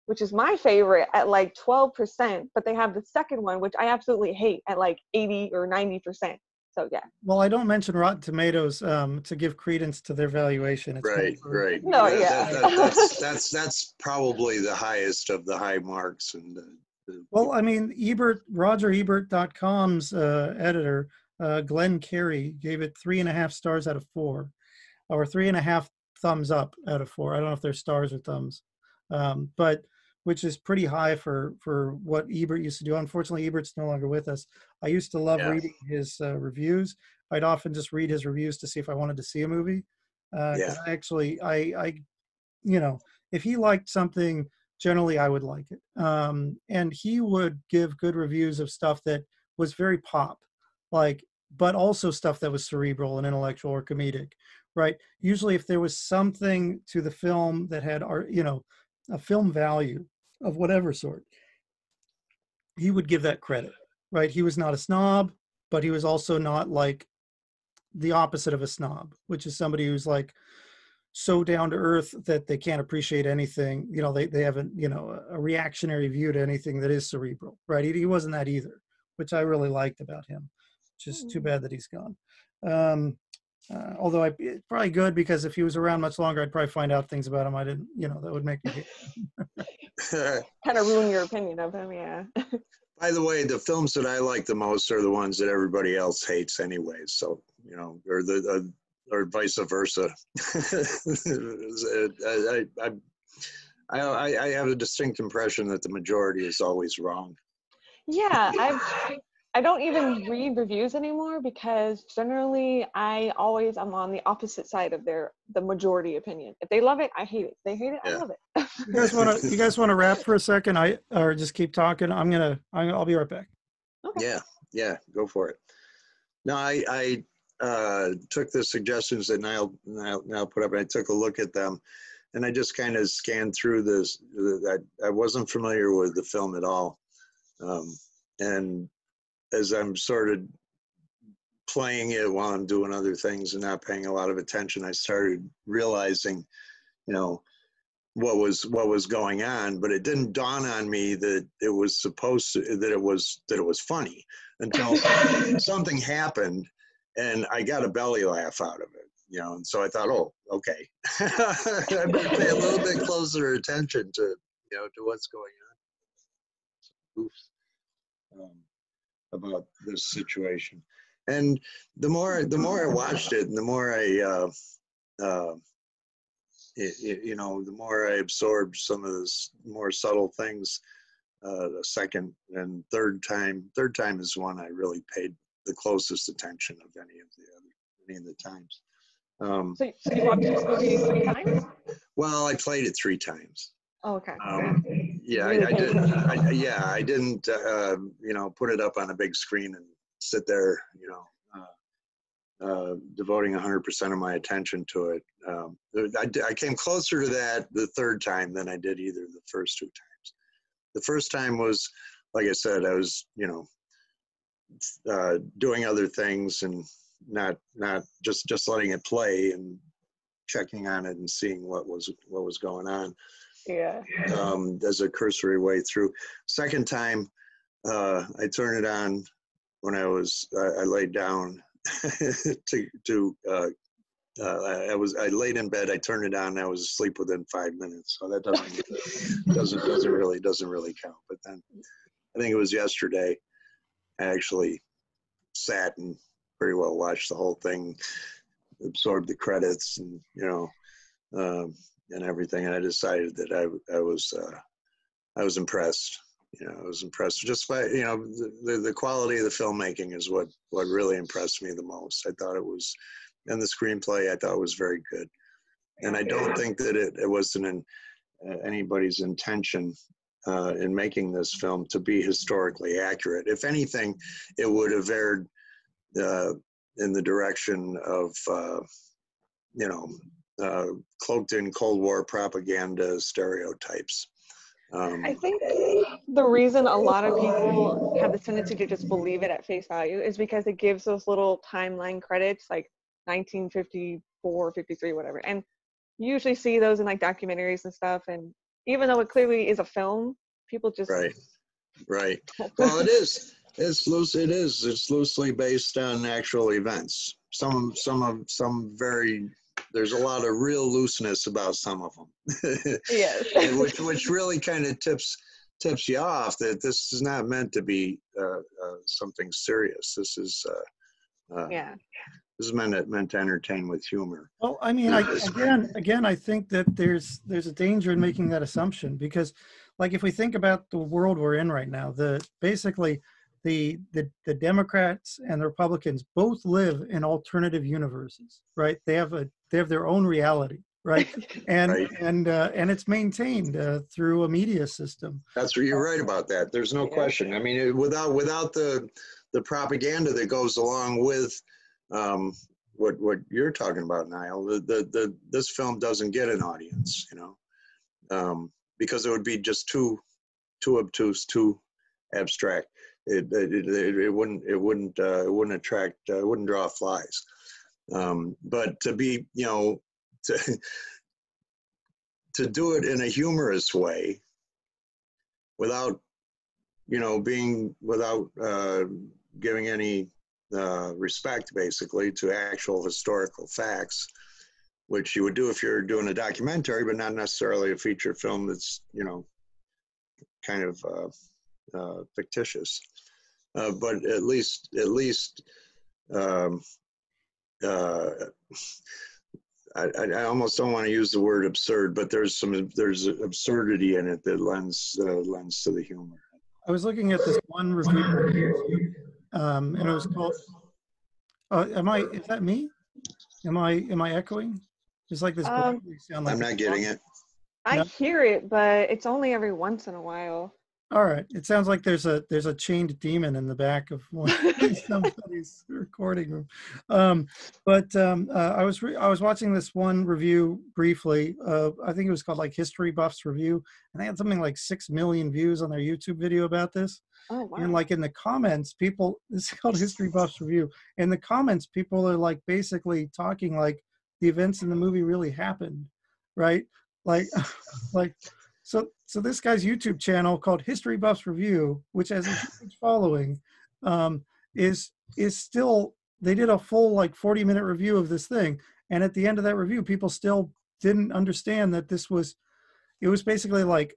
which is my favorite, at like twelve percent, but they have the second one, which I absolutely hate, at like eighty or ninety percent. So yeah. Well, I don't mention Rotten Tomatoes um, to give credence to their valuation. It's right, right. No, yeah. yeah. That, that, that's, <laughs> that's that's probably the highest of the high marks, and uh, well, I mean, Ebert, RogerEbert.com's uh, editor, uh, Glenn Kenny, gave it three and a half stars out of four, or three and a half thumbs up out of four. I don't know if they're stars or thumbs, um, but which is pretty high for for what Ebert used to do. Unfortunately, Ebert's no longer with us. I used to love yeah. reading his uh, reviews. I'd often just read his reviews to see if I wanted to see a movie. Uh, yeah. I actually, I, I, you know, if he liked something generally I would like it. Um, and he would give good reviews of stuff that was very pop, like, but also stuff that was cerebral and intellectual or comedic, right? Usually, if there was something to the film that had, art, you know, a film value of whatever sort, he would give that credit, right? He was not a snob, but he was also not like the opposite of a snob, which is somebody who's like, so down to earth that they can't appreciate anything you know they, they haven't you know a reactionary view to anything that is cerebral right he, he wasn't that either which i really liked about him just too mm. bad that he's gone um, uh, although I probably good because if he was around much longer, I'd probably find out things about him. I didn't, you know, that would make me <laughs> <laughs> kind of ruin your opinion of him. Yeah. By the way, the films that I like the most are the ones that everybody else hates, anyways. So you know, or the, the or vice versa. <laughs> I, I, I, I, have a distinct impression that the majority is always wrong. Yeah, I've, I don't even read reviews anymore because generally I always am on the opposite side of their the majority opinion. If they love it, I hate it. If they hate it, yeah. I love it. you guys want to you guys want to wrap for a second? I or just keep talking. I'm gonna I'm, I'll be right back. Okay. Yeah, yeah, go for it. No, I I uh, took the suggestions that Niall, Niall, Niall put up and I took a look at them and I just kind of scanned through this. I, I wasn't familiar with the film at all. Um, and as I'm sort of playing it while I'm doing other things and not paying a lot of attention, I started realizing, you know, what was what was going on but it didn't dawn on me that it was supposed to that it was that it was funny until <laughs> something happened and I got a belly laugh out of it, you know. And so I thought, oh, okay, <laughs> I better pay a little bit closer attention to, you know, to what's going on. Oops. Um, about this situation, and the more the more I watched it, and the more I, uh, uh, it, it, you know, the more I absorbed some of those more subtle things. uh, the second and third time. Third time is one I really paid the closest attention of any of the other any of the times. Um, So, so you watched this movie three times? well, I played it three times. Oh, okay. Um, yeah, I, I didn't. I, yeah, I didn't. Uh, you know, put it up on a big screen and sit there. You know, uh, uh, devoting 100% of my attention to it. Um, I, I came closer to that the third time than I did either the first two times. The first time was, like I said, I was you know uh, doing other things and not not just just letting it play and checking on it and seeing what was what was going on Yeah. um, as a cursory way through. Second time, uh, I turned it on when I was I, I laid down <laughs> to to. Uh, uh, I was I laid in bed. I turned it on. And I was asleep within five minutes. So that doesn't <laughs> doesn't doesn't really doesn't really count. But then I think it was yesterday. I actually sat and pretty well watched the whole thing, absorbed the credits, and you know, um, and everything. And I decided that I I was uh, I was impressed. You know, I was impressed just by you know the, the quality of the filmmaking is what what really impressed me the most. I thought it was, and the screenplay I thought was very good. And I don't think that it, it wasn't in uh, anybody's intention uh, in making this film to be historically accurate. If anything, it would have erred uh, in the direction of, uh, you know, uh, cloaked in Cold War propaganda stereotypes. Um, I think the reason a lot of people have the tendency to just believe it at face value is because it gives those little timeline credits like 1954, 53, whatever. And you usually see those in like documentaries and stuff. And even though it clearly is a film, people just Right. Right. <laughs> Well, it <laughs> is. It's loose. It is. It's loosely based on actual events. Some, some of, some very. There's a lot of real looseness about some of them, <laughs> yes. which which really kind of tips tips you off that this is not meant to be uh, uh, something serious. This is uh, uh, yeah. This is meant to, meant to entertain with humor. Well, I mean, I, again, again, I think that there's there's a danger in making that assumption because, like, if we think about the world we're in right now, the basically the the the Democrats and the Republicans both live in alternative universes, right? They have a they have their own reality, right? <laughs> And Right. and uh, and it's maintained uh, through a media system. That's what you're right about that. There's no Yeah. question. I mean, it- without without the the propaganda that goes along with um, what what you're talking about, Niall, the, the the this film doesn't get an audience, you know, um, because it would be just too too obtuse, too abstract. It it, it, it wouldn't it wouldn't uh, it wouldn't attract uh, it wouldn't draw flies. Um, but to be you know to to do it in a humorous way without you know being without uh, giving any uh, respect basically to actual historical facts which you would do if you're doing a documentary but not necessarily a feature film that's you know kind of uh, uh, fictitious uh, but at least at least um, uh, I, I almost don't want to use the word absurd, but there's some there's absurdity in it that lends uh, lends to the humor. I was looking at this one review, um, and it was called. Uh, am I? Is that me? Am I? Am I echoing? It's like this. Um, sound like I'm not getting it. I No. hear it, but it's only every once in a while. All right. It sounds like there's a there's a chained demon in the back of one <laughs> somebody's recording room. Um, but um, uh, I was re- I was watching this one review briefly. Uh, I think it was called like History Buffs Review, and they had something like six million views on their YouTube video about this. Oh wow. And like in the comments, people <laughs> this is called History Buffs Review. In the comments, people are like basically talking like the events in the movie really happened, right? Like, <laughs> like so so this guy's YouTube channel called History Buffs Review, which has a <laughs> huge following, um, is is still they did a full like 40 minute review of this thing, and at the end of that review, people still didn't understand that this was it was basically like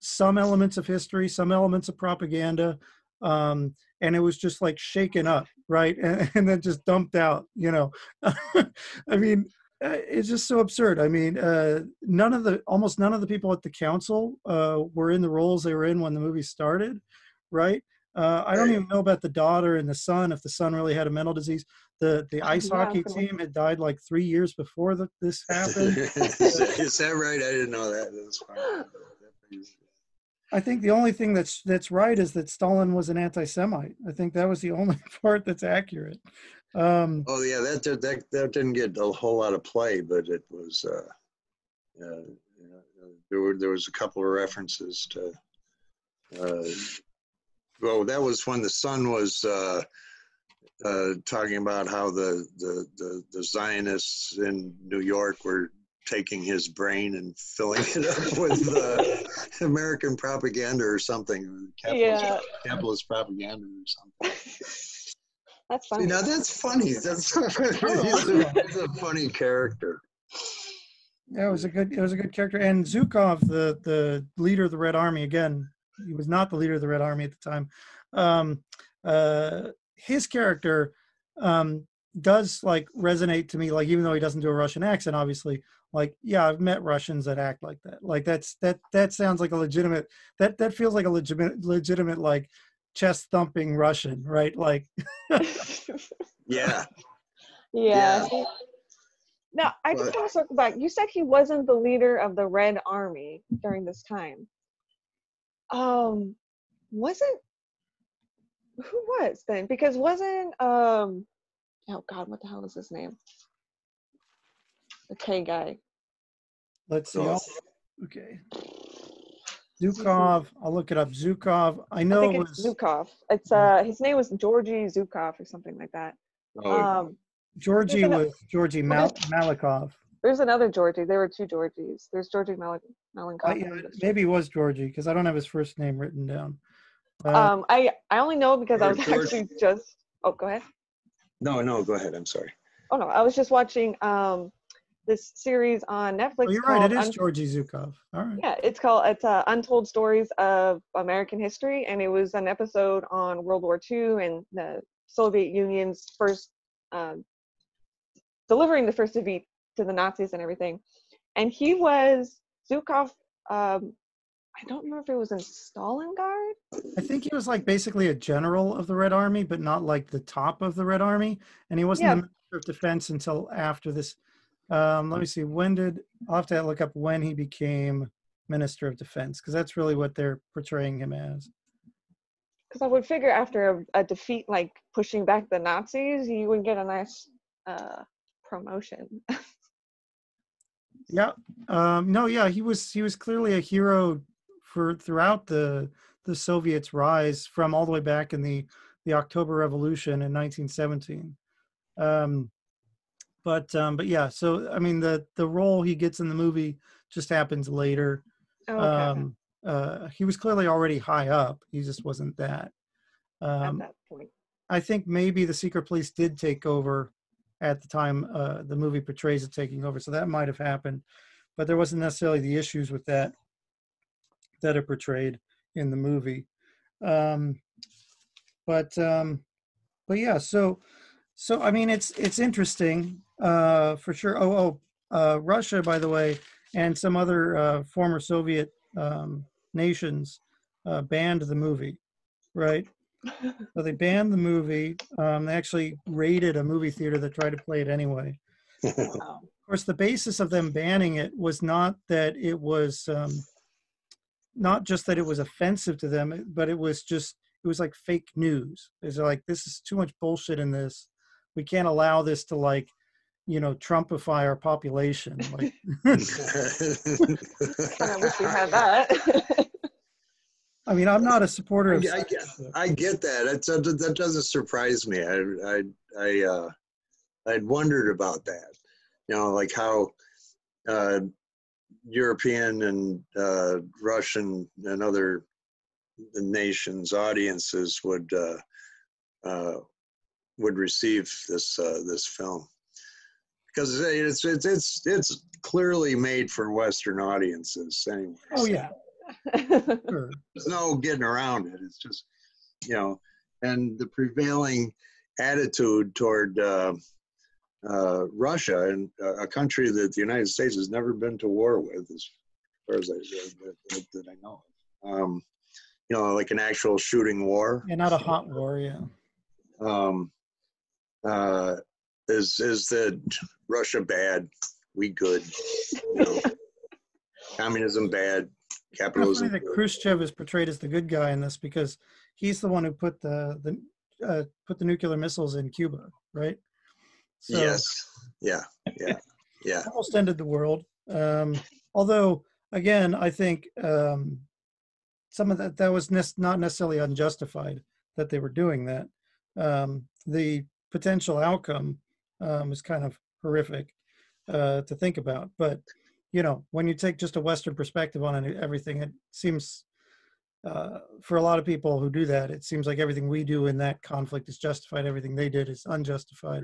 some elements of history, some elements of propaganda, um, and it was just like shaken up, right, and, <laughs> and then just dumped out. You know, <laughs> I mean, uh, it's just so absurd. I mean, uh, none of the almost none of the people at the council uh, were in the roles they were in when the movie started, right? Uh, I don't even know about the daughter and the son. If the son really had a mental disease, the the ice yeah, hockey team had died like three years before the, this <laughs> happened. is, that, is that right? I didn't know that. <gasps> I think the only thing that's that's right is that Stalin was an anti-Semite. I think that was the only <laughs> part that's accurate. Um, Oh yeah, that did, that that didn't get a whole lot of play, but it was. Uh, uh, uh, there were there was a couple of references to. Uh, well, that was when the son was uh, uh, talking about how the, the the the Zionists in New York were taking his brain and filling it up <laughs> with uh, American propaganda or something, capitalist, Yeah. capitalist propaganda or something. That's See, funny. now that's funny. That's <laughs> <laughs> he's, a, he's a funny character. Yeah, it was a good it was a good character. And Zhukov, the the leader of the Red Army, again, he was not the leader of the Red Army at the time. Um, uh, his character um, does like resonate to me. Like even though he doesn't do a Russian accent, obviously, like yeah, I've met Russians that act like that. Like that's that that sounds like a legitimate that that feels like a legitimate legitimate like chest thumping Russian, right? Like <laughs> Yeah. yeah. Yeah. Now, I just want to circle back. You said he wasn't the leader of the Red Army during this time. Um, wasn't who was then? Because wasn't um, oh God, what the hell is his name? The K guy. let's see. So- okay. Zhukov, I'll look it up. Zhukov, I I know it think it's was Zhukov. It's uh, his name was Georgy Zhukov or something like that. Oh, Um, Georgie There's ano- was Georgie Mal- Malikov. there's another Georgie. There were two Georgies. There's Georgie Mal- Malenkov. Uh, yeah, maybe it was Georgie because I don't have his first name written down. Uh, Um, I I only know because I was <laughs> George- actually just. Oh, go ahead. no, no, go ahead. I'm sorry. Oh no, I was just watching um this series on Netflix. oh, you're right. It is Un- Georgie Zhukov. All right. yeah, it's called it's uh, Untold Stories of American History, and it was an episode on World War II and the Soviet Union's first um, delivering the first defeat to the Nazis and everything. And he was Zhukov. Um, I don't remember if it was in Stalingrad. I think he was like basically a general of the Red Army, but not like the top of the Red Army. And he wasn't Yeah. the Minister of Defense until after this. Um, let me see. When did I'll have to look up when he became Minister of Defense because that's really what they're portraying him as. Because I would figure after a, a defeat like pushing back the Nazis, you would get a nice uh, promotion. <laughs> Yeah. Um, no, yeah, he was he was clearly a hero for throughout the the Soviets' rise from all the way back in the the October Revolution in 1917. Um, but um, but yeah, so I mean the the role he gets in the movie just happens later. Oh, okay. Um, uh, he was clearly already high up. He just wasn't that. at Um, that point. I think maybe the secret police did take over at the time uh, the movie portrays it taking over, so that might have happened, but there wasn't necessarily the issues with that that are portrayed in the movie. Um, but um, but yeah, so so I mean it's it's interesting uh, for sure. Oh oh, uh, Russia, by the way, and some other uh, former Soviet um, nations uh, banned the movie, right? <laughs> So they banned the movie. Um, they actually raided a movie theater that tried to play it anyway. Wow. Of course, the basis of them banning it was not that it was um, not just that it was offensive to them, but it was just it was like fake news. It's like this is too much bullshit in this. We can't allow this to like, you know, Trumpify our population. Like, <laughs> kind of wish we had <laughs> that. I mean, I'm not a supporter I, of. I, get- I get that. It's, uh, that doesn't surprise me. I, I, I, uh, I'd wondered about that. You know, like how uh, European and uh, Russian and other nations' audiences would uh, uh, would receive this uh, this film because it's it's it's it's clearly made for Western audiences anyway. Oh so yeah, <laughs> sure. there's no getting around it. It's just, you know, and the prevailing attitude toward uh, uh, Russia, and uh, a country that the United States has never been to war with, as far as I that, that I know. Um, you know, like an actual shooting war. Yeah, not a hot war. Yeah. Um, uh, is is that Russia bad? We good. You know, <laughs> communism bad. Capitalism. that Khrushchev is portrayed as the good guy in this because he's the one who put the the uh, put the nuclear missiles in Cuba, right? So, yes. Yeah. Yeah. Yeah. <laughs> Almost ended the world. Um, although, again, I think um, some of that that was ne- not necessarily unjustified that they were doing that. Um, the potential outcome um, is kind of horrific uh, to think about, but you know, when you take just a Western perspective on everything, it seems uh, for a lot of people who do that, it seems like everything we do in that conflict is justified. Everything they did is unjustified.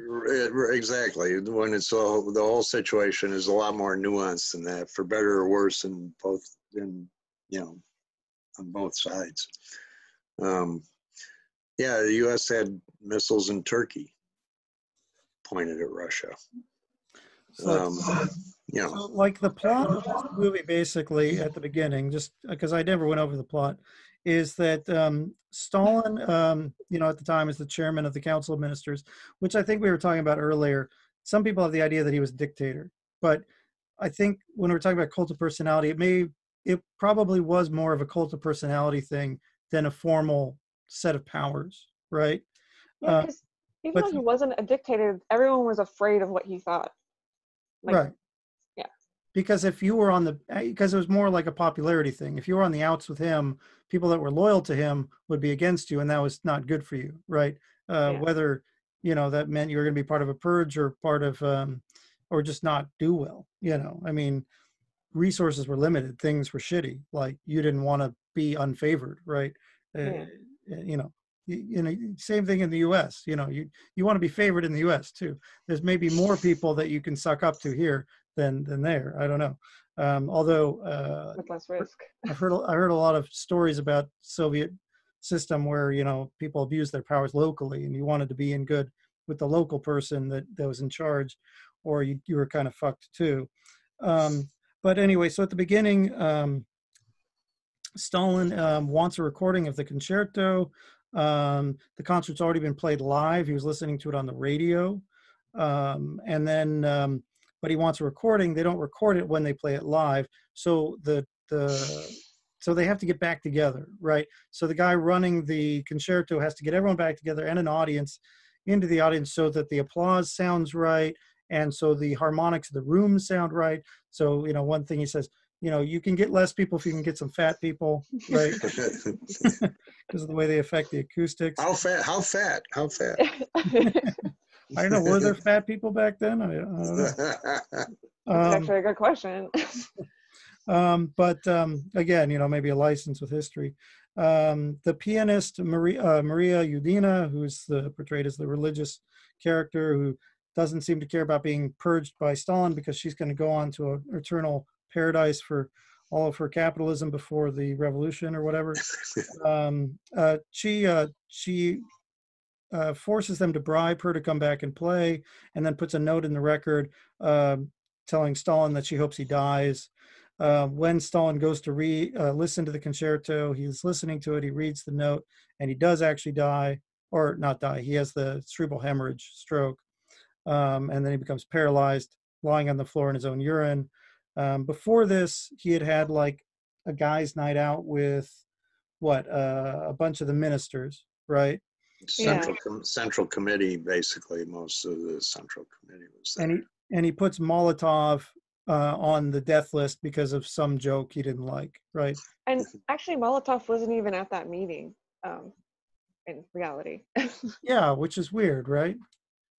Exactly. When it's all, the whole situation is a lot more nuanced than that, for better or worse, in both in you know on both sides. Um, yeah, the U.S. had missiles in Turkey pointed at Russia. So, um, you know. So like the plot of this movie, basically at the beginning, just because I never went over the plot, is that um, Stalin, um, you know, at the time is the chairman of the Council of Ministers, which I think we were talking about earlier. Some people have the idea that he was a dictator, but I think when we're talking about cult of personality, it may, it probably was more of a cult of personality thing than a formal set of powers, right? Yeah, uh, even but, though he wasn't a dictator, everyone was afraid of what he thought. Like, right Yeah. because if you were on the because eh, it was more like a popularity thing if you were on the outs with him people that were loyal to him would be against you and that was not good for you right uh, yeah. whether you know that meant you were going to be part of a purge or part of um, or just not do well you know i mean resources were limited things were shitty like you didn't want to be unfavored right uh, yeah. you know you, you, know same thing in the us you know you you want to be favored in the us too there's maybe more people that you can suck up to here than than there. I don't know. Um, although uh, with less risk. <laughs> I've heard I heard a lot of stories about Soviet system where you know people abuse their powers locally, and you wanted to be in good with the local person that that was in charge, or you you were kind of fucked too. Um, but anyway, so at the beginning, um, Stalin um, wants a recording of the concerto. Um, the concert's already been played live. He was listening to it on the radio. Um, and then um, but he wants a recording. They don't record it when they play it live. So the the so they have to get back together, right? So the guy running the concerto has to get everyone back together and an audience into the audience so that the applause sounds right and so the harmonics of the room sound right. So you know, one thing he says, you know, you can get less people if you can get some fat people, right? <laughs> <laughs> because of the way they affect the acoustics. How fat? How fat? How fat? <laughs> I don't know. Were there fat people back then? I, I don't know. That's um, actually a good question. um, but um, again, you know, maybe a license with history. Um, the pianist Maria, uh, Maria Yudina, who's the, portrayed as the religious character who doesn't seem to care about being purged by Stalin because she's going to go on to an eternal paradise for all of her capitalism before the revolution or whatever. <laughs> Um, uh, she uh, she uh, forces them to bribe her to come back and play, and then puts a note in the record uh, telling Stalin that she hopes he dies. Uh, when Stalin goes to re uh, listen to the concerto, he's listening to it. He reads the note, and he does actually die, or not die. He has the cerebral hemorrhage, stroke, um, and then he becomes paralyzed, lying on the floor in his own urine. Um, before this, he had had like a guy's night out with what uh, a bunch of the ministers, right? Central, com- central committee, basically, most of the central committee was there. And he, and he puts Molotov uh, on the death list because of some joke he didn't like, right? And actually, Molotov wasn't even at that meeting um, in reality. <laughs> yeah, which is weird, right?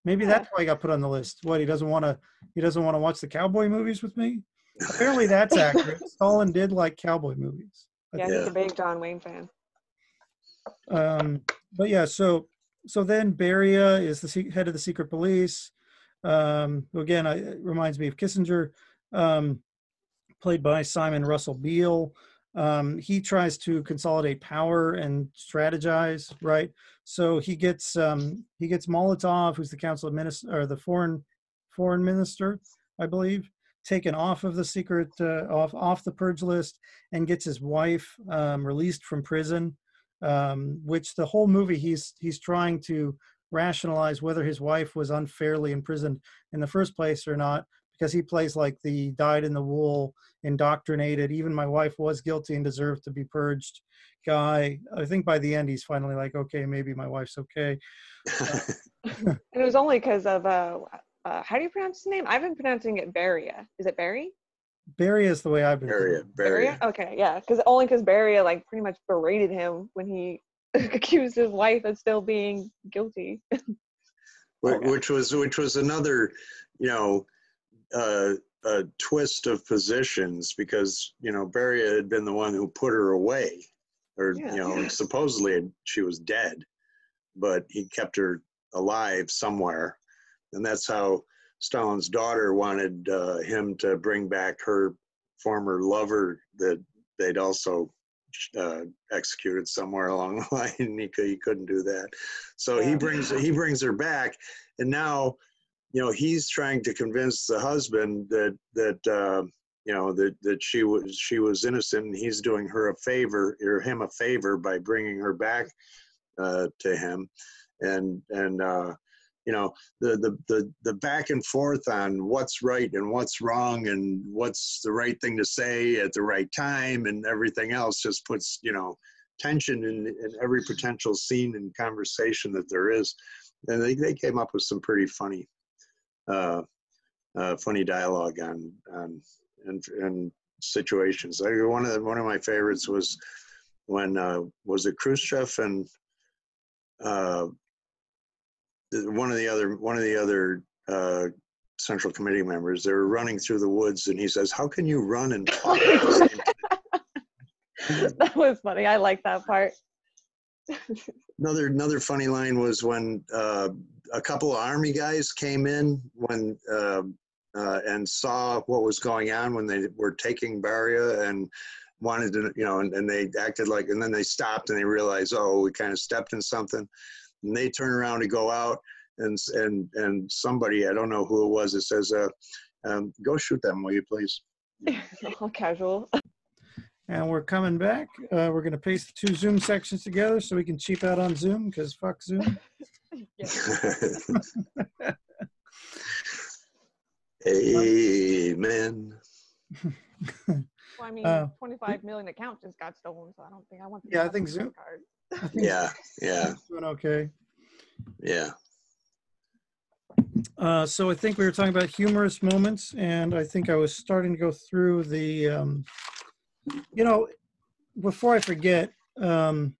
Maybe that's why he got put on the list. What he doesn't want to he doesn't want to watch the cowboy movies with me. Apparently, that's accurate. <laughs> Stalin did like cowboy movies. Yeah, he's a big John Wayne fan. Um, but yeah, so so then Beria is the head of the secret police. Um, again, I, it reminds me of Kissinger, um, played by Simon Russell Beale. Um, he tries to consolidate power and strategize, right? So he gets um, he gets Molotov, who's the council of minister or the foreign foreign minister, I believe, taken off of the secret uh, off off the purge list, and gets his wife um, released from prison. Um, which the whole movie he's he's trying to rationalize whether his wife was unfairly imprisoned in the first place or not because he plays like the dyed in the wool indoctrinated even my wife was guilty and deserved to be purged guy i think by the end he's finally like okay maybe my wife's okay and <laughs> <laughs> it was only because of uh, uh, how do you pronounce his name? I've been pronouncing it Beria. Is it Barry? barry is the way i've been Beria, Beria. Okay, yeah, because only because Beria like pretty much berated him when he <laughs> accused his wife of still being guilty. Okay. which was which was another you know uh, uh, twist of positions because you know Beria had been the one who put her away or Yeah. you know supposedly she was dead but he kept her alive somewhere and that's how Stalin's daughter wanted uh, him to bring back her former lover that they'd also uh, executed somewhere <laughs> along the line. And he, he couldn't do that. So he brings he brings her back. And now you know he's trying to convince the husband that that uh, you know that that she was she was innocent and he's doing her a favor or him a favor by bringing her back uh, to him. And and uh, you know the, the the the back and forth on what's right and what's wrong and what's the right thing to say at the right time and everything else just puts you know tension in, in every potential scene and conversation that there is. And they, they came up with some pretty funny uh, uh, funny dialogue on on and, and situations. I, one of the, one of my favorites was when uh, was it Khrushchev and uh, one of the other one of the other uh, central committee members they were running through the woods and he says how can you run and talk at the same time?" that was funny. I like that part. Another another funny line was when uh, a couple of army guys came in when uh, uh, and saw what was going on when they were taking Beria and wanted to you know and, and they acted like and then they stopped and they realized oh we kind of stepped in something and they turn around to go out and and and somebody I don't know who it was it says uh, um, go shoot them will you please <laughs> All casual. and we're coming back uh, we're going to paste the two zoom sections together so we can cheap out on zoom because fuck zoom <laughs> <laughs> Amen. Well, I mean, Uh, 25 million accounts just got stolen, so I don't think I want. to Yeah, I think Zoom- card. I think Yeah, yeah, doing okay yeah. Uh, so I think we were talking about humorous moments, and I think I was starting to go through the, um, you know, before I forget, um,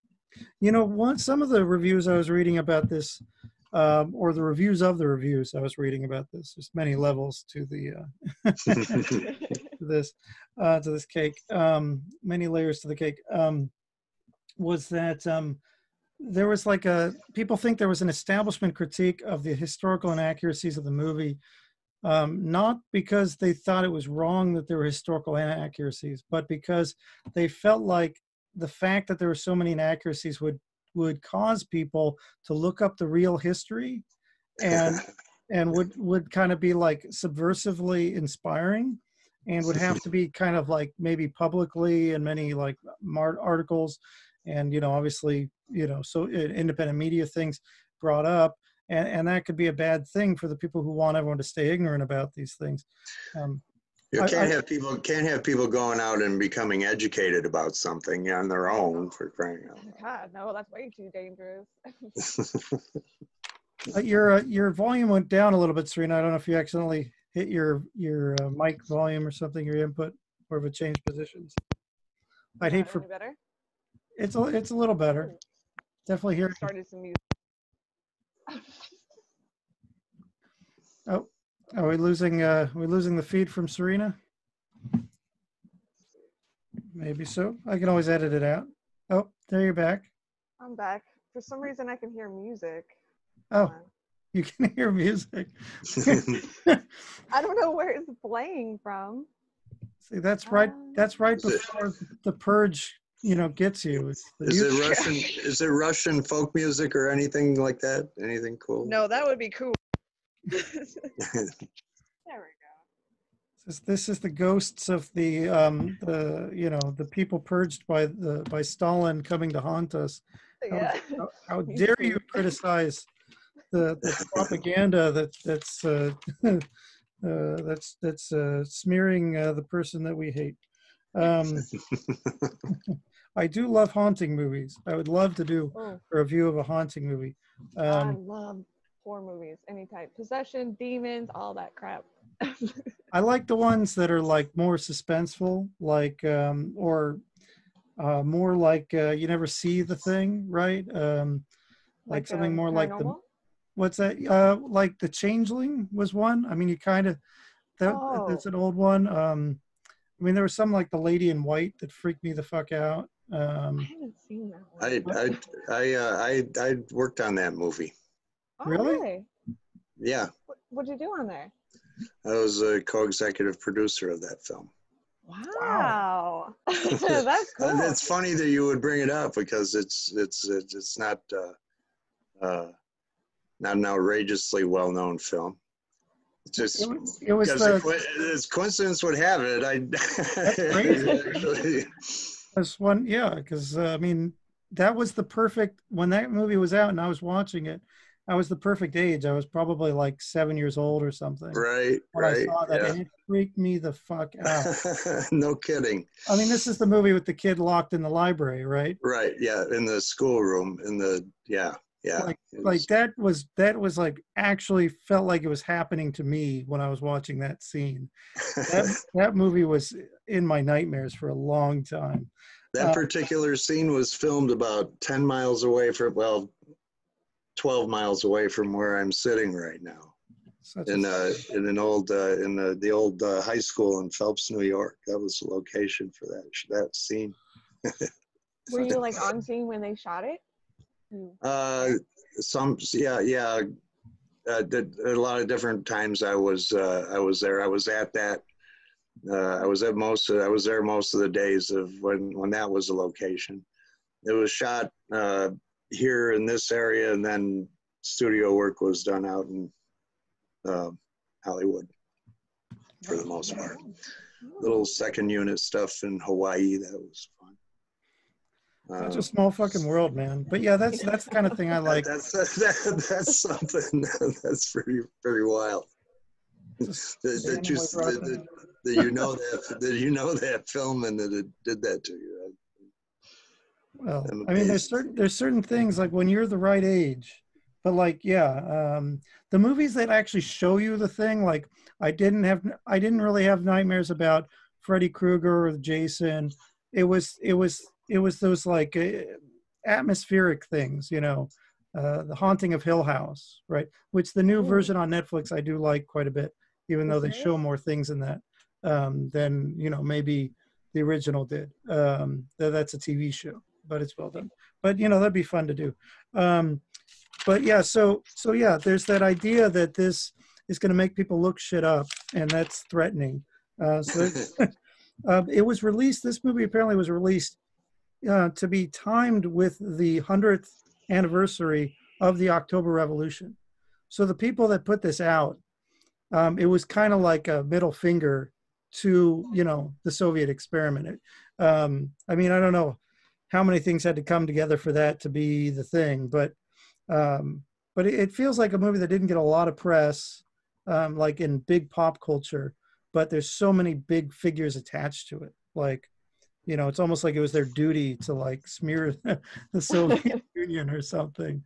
you know, one some of the reviews I was reading about this, um, or the reviews of the reviews I was reading about this. There's many levels to the uh, <laughs> <laughs> to this uh, to this cake, um, many layers to the cake. Was that um, there was like a people think there was an establishment critique of the historical inaccuracies of the movie um, not because they thought it was wrong that there were historical inaccuracies but because they felt like the fact that there were so many inaccuracies would would cause people to look up the real history and <laughs> and would would kind of be like subversively inspiring and would have to be kind of like maybe publicly in many like articles and you know obviously you know so uh, independent media things brought up and and that could be a bad thing for the people who want everyone to stay ignorant about these things um, You can't I- have people can't have people going out and becoming educated about something on their own for crying out loud. God, no, that's way too dangerous. loud. <laughs> uh, your uh, your volume went down a little bit serena i don't know if you accidentally hit your your uh, mic volume or something your input or if it changed positions i'd hate for better. It's a, it's a little better definitely hear Started some music. <laughs> oh are we losing uh are we losing the feed from serena maybe so i can always edit it out oh there you're back I'm back. For some reason, I can hear music. oh on. <laughs> you can hear music <laughs> I don't know where it's playing from. see that's right Um, that's right before the purge you know gets you it's the is music. it Russian? <laughs> Is it Russian folk music or anything like that? Anything cool? No, that would be cool. <laughs> <laughs> There we This, this is the ghosts of the um the you know the people purged by the by Stalin coming to haunt us. How, Yeah. how, how dare you criticize the, the propaganda that that's uh, uh, that's that's uh, smearing uh, the person that we hate. Um, I do love haunting movies. I would love to do Oh, a review of a haunting movie. I Um, love horror movies, any type, possession, demons, all that crap. <laughs> I like the ones that are like more suspenseful, like um, or uh, more like uh, you never see the thing, right? Um, like, something um, more like the what's that? Uh, like the Changeling was one. I mean, you kind of that that's Oh. an old one. Um, I mean, there was some like the Lady in White that freaked me the fuck out. I Um, haven't seen that one. I I I uh, I I worked on that movie. oh, really? really? Yeah, What, what'd you do on there? I was a co-executive producer of that film. Wow. <laughs> <laughs> That's cool. It's funny that you would bring it up because it's it's it's, it's not uh, uh, not an outrageously well-known film. It's just it was, it was the, the, co- as coincidence would have it, I <laughs> crazy. actually This one, yeah, because uh, I mean, that was the perfect when that movie was out and I was watching it. I was the perfect age. I was probably like seven years old or something right when I right saw that, yeah. and it freaked me the fuck out. <laughs> no kidding I mean, this is the movie with the kid locked in the library, right? right yeah in the schoolroom in the yeah yeah Like- It Like that was that was like actually felt like it was happening to me when I was watching that scene. That <laughs> that movie was in my nightmares for a long time. That Uh, particular scene was filmed about 10 miles away from, well, 12 miles away from where I'm sitting right now. Such a- In, uh, in an old, uh, in the, the old uh, high school in Phelps, New York. That was the location for that, that scene. <laughs> Were you <laughs> like on scene when they shot it? Uh, some, yeah, yeah. Uh, did, a lot of different times I was, uh, I was there. I was at that. Uh, I was at most. Of, I was there most of the days of when when that was the location. It was shot uh, here in this area, and then studio work was done out in uh, Hollywood for the most part. Little second unit stuff in Hawaii that was. Such a small fucking world, man. But yeah, that's that's the kind of thing I <laughs> like. That's that, that's something <laughs> that's pretty pretty wild. That, that you that, that, you know that that you know that film and that it did that to you. Well, I mean, there's certain there's certain things like when you're the right age, but like yeah, um, the movies that actually show you the thing. Like I didn't have I didn't really have nightmares about Freddy Krueger or Jason. It was it was it was those like uh, atmospheric things, you know, uh, the Haunting of Hill House, right? Which the new Ooh. version on Netflix I do like quite a bit, even though they show more things in that um, than you know maybe the original did. Um, tha- that's a TV show, but it's well done. But you know that'd be fun to do. Um, but yeah, so so yeah, there's that idea that this is going to make people look shit up, and that's threatening. Uh, so <laughs> it's, <laughs> uh, it was released. This movie apparently was released uh, to be timed with the hundredth anniversary of the October Revolution. So the people that put this out, um, it was kind of like a middle finger to you know the Soviet experiment. It, um, I mean, I don't know how many things had to come together for that to be the thing, but um, but it, it feels like a movie that didn't get a lot of press, um, like in big pop culture. But there's so many big figures attached to it, like you know, it's almost like it was their duty to like smear <laughs> the Soviet <laughs> Union or something.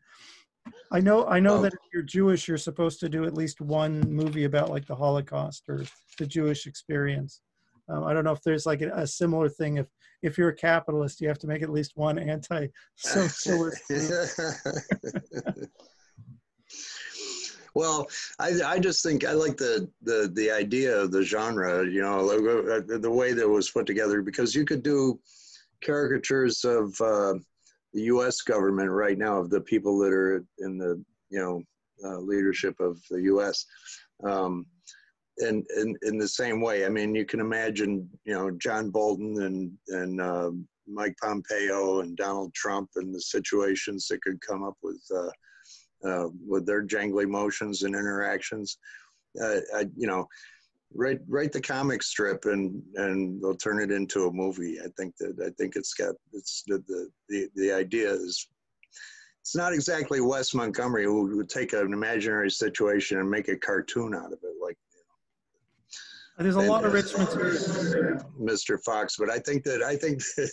I know, I know Well- that if you're Jewish, you're supposed to do at least one movie about like the Holocaust or the Jewish experience. Um, I don't know if there's like a, a similar thing. If if you're a capitalist, you have to make at least one anti-socialist. <laughs> well, I, I just think I like the, the the idea of the genre, you know, like, uh, the way that it was put together because you could do caricatures of uh, the U.S. government right now of the people that are in the you know uh, leadership of the U.S. Um, in, in in the same way, I mean, you can imagine, you know, John Bolton and and uh, Mike Pompeo and Donald Trump and the situations that could come up with uh, uh, with their jangly motions and interactions. Uh, I, you know, write write the comic strip and and they'll turn it into a movie. I think that I think it's got it's the the the, the idea is. It's not exactly Wes Montgomery who would take an imaginary situation and make a cartoon out of it, like There's a and, lot of uh, rich material. Mr. Fox, but I think that I think <laughs> that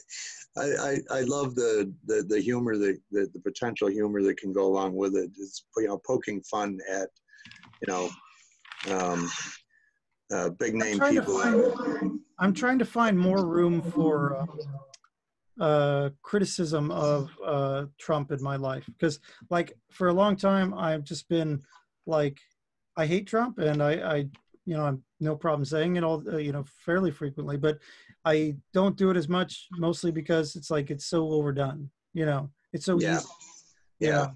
I, I, I love the, the, the humor that the, the potential humor that can go along with it. It's you know poking fun at you know um, uh, big name to people. find- I'm trying to find more room for um, uh, criticism of uh, Trump in my life because, like, for a long time, I've just been like, I hate Trump, and I, I you know, I'm no problem saying it all, uh, you know, fairly frequently, but I don't do it as much, mostly because it's like it's so overdone. You know, it's so Yeah. easy. you Yeah,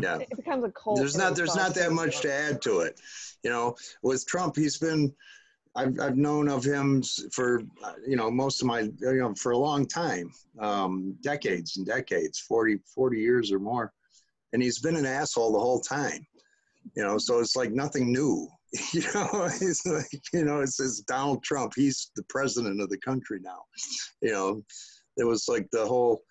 yeah. <laughs> It becomes a cold. There's not there's not that much to add to it. You know, with Trump, he's been I've I've known of him for uh, you know most of my you know for a long time, um, decades and decades, 40 40 years or more, and he's been an asshole the whole time. You know, so it's like nothing new. <laughs> You know, it's like you know, it's, it's Donald Trump. He's the president of the country now. You know, it was like the whole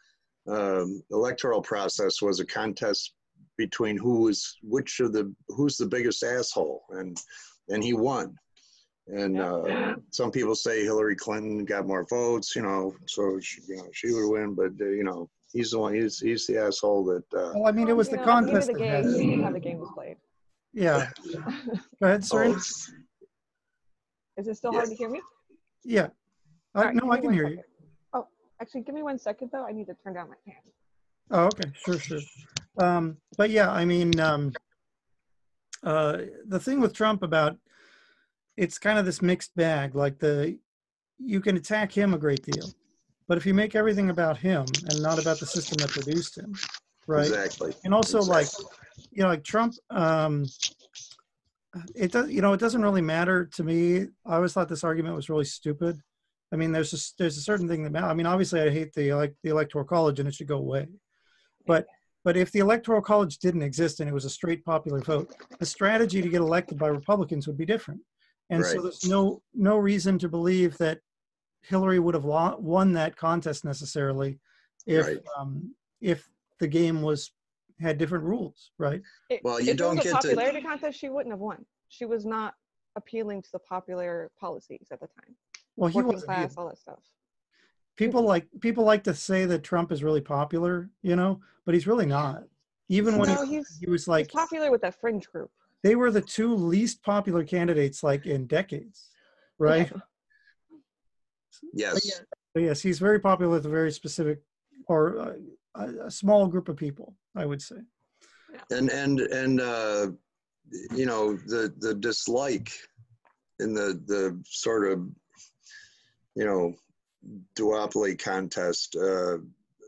um, electoral process was a contest between who was which of the who's the biggest asshole, and and he won. And uh, some people say Hillary Clinton got more votes, you know, so she, you know she would win. But uh, you know, he's the one. He's he's the asshole that. Uh, Well, I mean, it was the You know, at the end contest the game, had. you how the game was played. Yeah. <laughs> Go ahead, sir. oh, Is it still Yeah. hard to hear me? Yeah. All I, right, no, I can one hear you. Oh, actually, give me one second though. I need to turn down my fan. Oh, okay, sure, sure. Um, but yeah, I mean, um, uh, the thing with Trump about it's kind of this mixed bag. Like the you can attack him a great deal, but if you make everything about him and not about the system that produced him, right? exactly. And also, like Exactly. You know, like Trump, um, it does, you know, it doesn't really matter to me. I always thought this argument was really stupid. I mean, there's just there's a certain thing that I mean, obviously, I hate the like the electoral college and it should go away. But but if the electoral college didn't exist and it was a straight popular vote, the strategy to get elected by Republicans would be different. And so there's no no reason to believe that Hillary would have won that contest necessarily if Right. um, if the game was had different rules, right? It- Well, you if don't it was get a to- popularity contest. She wouldn't have won. She was not appealing to the popular policies at the time. Well, he wasn't. class, either. all that stuff. People like people like to say that Trump is really popular, you know, but he's really not. Even when no, he, he's, he was he's like, popular with that fringe group. they were the two least popular candidates like in decades, right? Yes. But yes, he's very popular with a very specific or uh, a, a small group of people, I would say. and and and uh, you know the the dislike in the the sort of you know duopoly contest uh,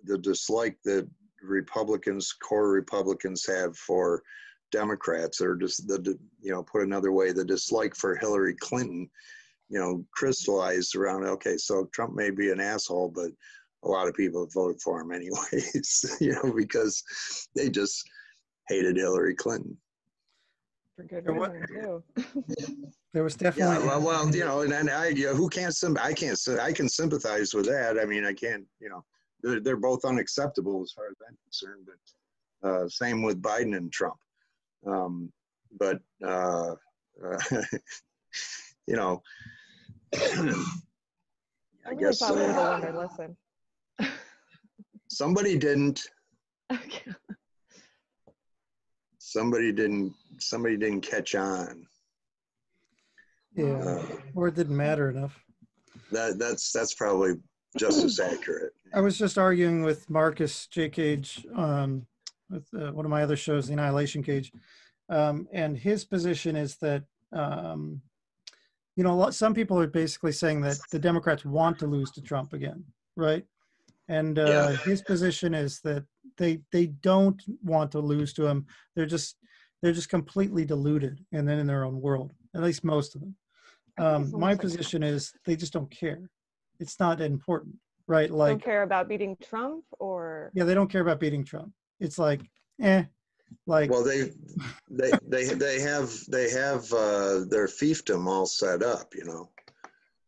the dislike that republicans core republicans have for democrats or just the the- you know put another way the dislike for hillary clinton you know crystallized around okay so trump may be an asshole but a lot of people voted for him anyways <laughs> you know because they just hated Hillary Clinton. For good reason too. <laughs> There was Yeah, definitely well, well, you know, and, and I, you know, who can't, sym- I can't, I can sympathize with that. I mean, I can't, you know, they're, they're both unacceptable as far as I'm concerned. But uh, same with Biden and Trump. Um, but uh, uh, <laughs> you know, <clears throat> I I really guess thought we would have uh, learned our lesson. Somebody didn't. Okay. Somebody didn't. Somebody didn't catch on. yeah, Uh, or it didn't matter enough. that that's that's probably just as accurate. I was just arguing with Marcus J. Cage um, with uh, one of my other shows, The Annihilation Cage, um, and his position is that um, you know some people are basically saying that the Democrats want to lose to Trump again, right? And uh, Yeah. his position is that they they don't want to lose to him. They're just they're just completely deluded and then in their own world. At least most of them. Um, my position is they just don't care. It's not important, right? Like don't care about beating Trump or yeah, they don't care about beating Trump. It's like, eh, like Well, they, they, they, they have, they have, uh, their fiefdom all set up, you know.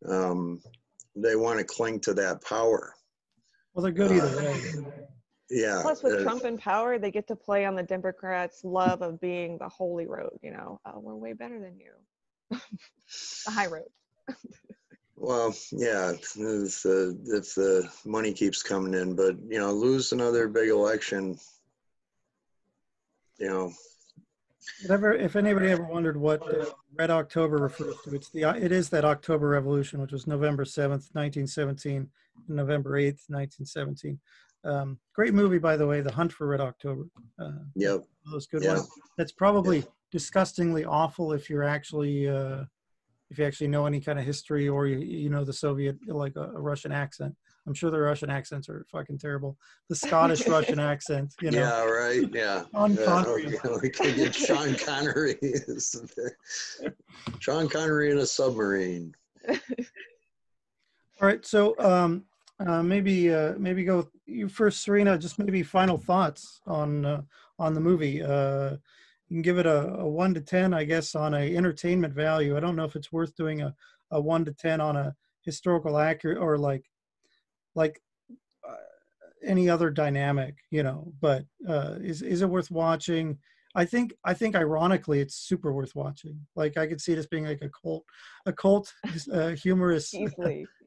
Um, they want to cling to that power. Well they're good either way Yeah. Plus, with uh, Trump in power, they get to play on the Democrats' love of being the holy road. You know, oh, we're way better than you. <laughs> the high road. Well, yeah, if the, if the money keeps coming in, but, you know, lose another big election, you know, Whatever, if anybody ever wondered what uh, Red October refers to, it's the it is that October Revolution, which was November seventh, nineteen seventeen, and November eighth, nineteen seventeen. Um, great movie, by the way, The Hunt for Red October. Uh, yep, those good Yeah. ones. That's probably disgustingly awful if you're actually uh, if you actually know any kind of history or you you know the Soviet like a, a Russian accent. I'm sure the Russian accents are fucking terrible. The Scottish <laughs> Russian accent, you know. yeah, right, yeah. Sean Yeah, Connery. okay, <laughs> get Sean Connery. <laughs> Sean Connery in a submarine. All right, so um, uh, maybe uh, maybe go you first, Serena. Just maybe final thoughts on uh, on the movie. Uh, you can give it a, a one to ten, I guess, on a entertainment value. I don't know if it's worth doing a, a one to ten on a historical accurate or like like uh, any other dynamic, you know. But uh, is is it worth watching? I think I think ironically, it's super worth watching. Like I could see this being like a cult, a cult <laughs> uh, humorous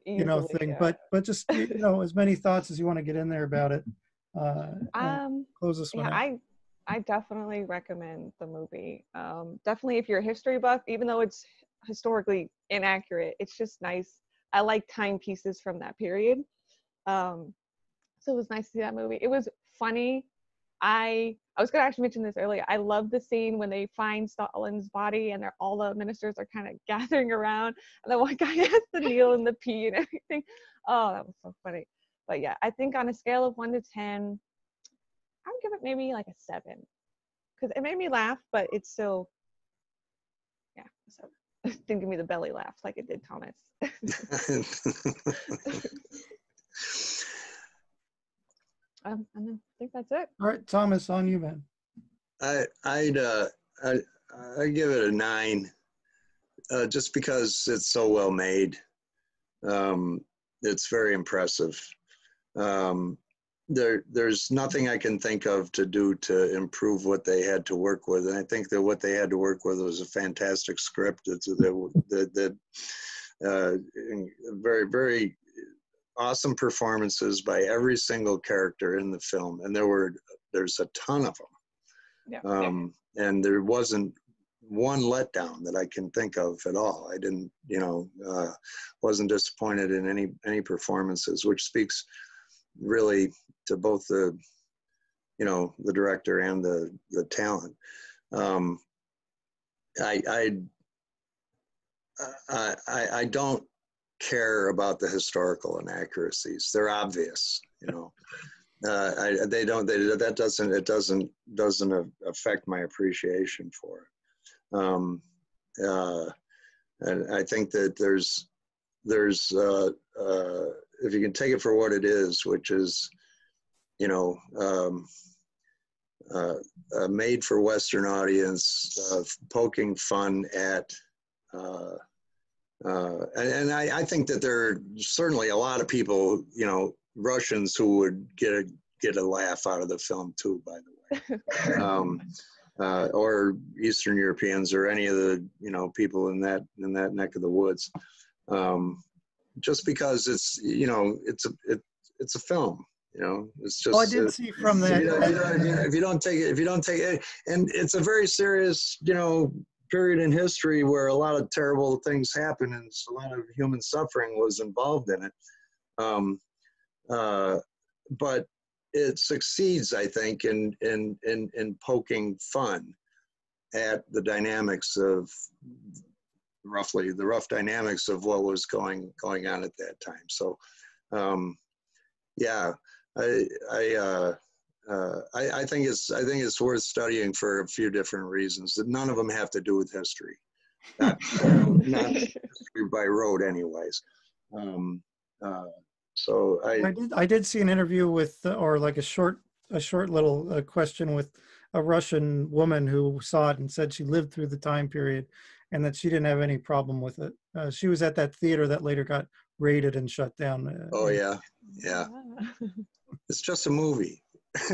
Easily. you know thing yeah. but but just you know as many thoughts as you want to get in there about it uh um, close this one yeah, out. I I definitely recommend the movie. Um, definitely, if you're a history buff, even though it's historically inaccurate, it's just nice. I like timepieces from that period. Um, so it was nice to see that movie. It was funny. I I was gonna actually mention this earlier. I love the scene when they find Stalin's body and they're all the ministers are kind of <laughs> gathering around, and the one <laughs> guy has to kneel in the pee and everything. Oh, that was so funny. But yeah, I think on a scale of one to ten, I would give it maybe like a seven, because it made me laugh, but it's still, yeah, so <laughs> didn't give me the belly laugh like it did Thomas. Um, and I think that's it. all right thomas on you man I, I'd, uh, I, I give it a nine, uh, just because it's so well made. Um, it's very impressive. Um, there, there's nothing I can think of to do to improve what they had to work with, and I think that what they had to work with was a fantastic script. That's that that, that uh, very, very awesome performances by every single character in the film, and there were there's a ton of them Yeah. um, and there wasn't one letdown that I can think of at all. I didn't, you know, uh, wasn't disappointed in any any performances, which speaks really to both the, you know, the director and the the talent. Um, I I I I don't care about the historical inaccuracies. They're obvious, you know <laughs> uh, I, they don't they, that doesn't it doesn't doesn't affect my appreciation for it um, uh, and I think that there's there's uh, uh, if you can take it for what it is which is you know um, uh, a made for Western audience uh, poking fun at uh, and, and I, I think that there are certainly a lot of people, you know, Russians who would get a get a laugh out of the film too. By the way, <laughs> um, uh, or Eastern Europeans or any of the you know people in that in that neck of the woods. Um, just because it's you know it's a it, it's a film. You know, it's just. oh i did uh, see from if that if, you don't, if you- if you don't take it, if you don't take it, and it's a very serious, you know, period in history where a lot of terrible things happened and a lot of human suffering was involved in it. Um, uh, but it succeeds, I think, in in in in poking fun at the dynamics of roughly the rough dynamics of what was going going on at that time. So, um, yeah, I I, uh, uh, I I think it's I think it's worth studying for a few different reasons. That none of them have to do with history, not, <laughs> not history by road, anyways. Um, uh, so i I did i did see an interview with uh, or like a short a short little uh, question with a Russian woman who saw it and said she lived through the time period and that she didn't have any problem with it. Uh, she was at that theater that later got raided and shut down. Uh, Oh, yeah, yeah. <laughs> It's just a movie. <laughs>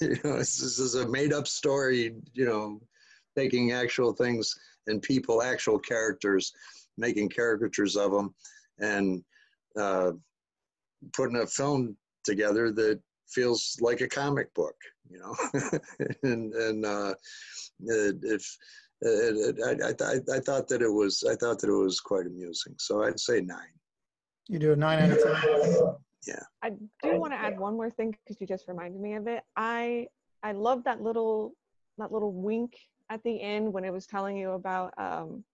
you know, this is a made-up story. You know, taking actual things and people, actual characters, making caricatures of them, and uh, putting a film together that feels like a comic book. You know, <laughs> and and uh, if it, it, I, I, I thought that it was I thought that it was quite amusing. So I'd say nine. You do a nine out of ten. I do want to add one more thing because you just reminded me of it. I I love that little that little wink at the end when it was telling you about um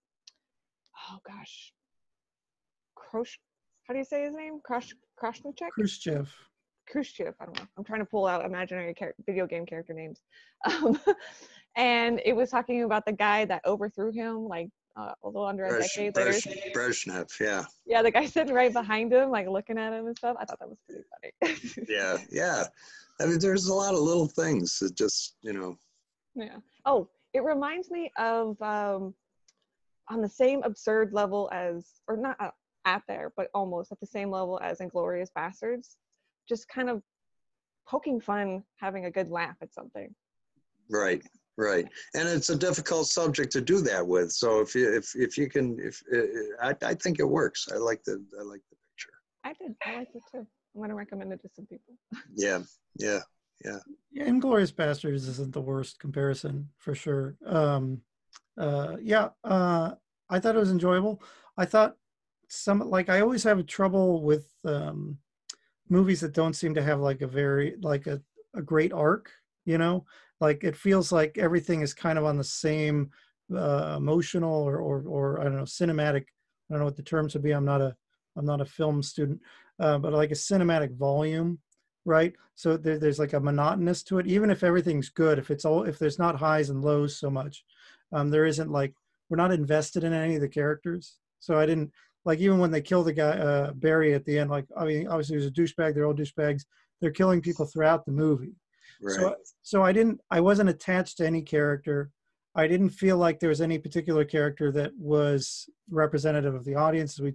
oh gosh. Krosh how do you say his name? Krosh Kroshnichek Khrushchev. Khrushchev I don't know. I'm trying to pull out imaginary char- video game character names. <laughs> Um, and it was talking about the guy that overthrew him like uh, a little under a Bresh, decade later Bresh, Brezhnev, yeah. yeah the guy sitting right behind him like looking at him and stuff I thought that was pretty funny <laughs> yeah, yeah. I mean, there's a lot of little things that just, you know, Yeah. Oh, it reminds me of um, on the same absurd level as, or not uh, at there, but almost at the same level as Inglourious Basterds. Just kind of poking fun, having a good laugh at something. right, right. And it's a difficult subject to do that with. So if you, if, if you can, if, uh, I, I think it works. I like the, I like the picture. I did. I liked it too. I'm gonna recommend it to some people. <laughs> Yeah, yeah, Yeah, Inglourious Basterds isn't the worst comparison for sure. Um, uh, yeah, uh, I thought it was enjoyable. I thought some like I always have trouble with um, movies that don't seem to have like a very like a, a great arc. You know, like it feels like everything is kind of on the same uh, emotional or, or or I don't know cinematic. I don't know what the terms would be. I'm not a I'm not a film student, uh, but like a cinematic volume right so there, there's like a monotonous to it even if everything's good if it's all if there's not highs and lows so much um, there isn't like we're not invested in any of the characters so i didn't like even when they kill the guy uh, Beria at the end like i mean obviously there's a douchebag they're all douchebags they're killing people throughout the movie Right. so so i didn't i wasn't attached to any character i didn't feel like there was any particular character that was representative of the audience we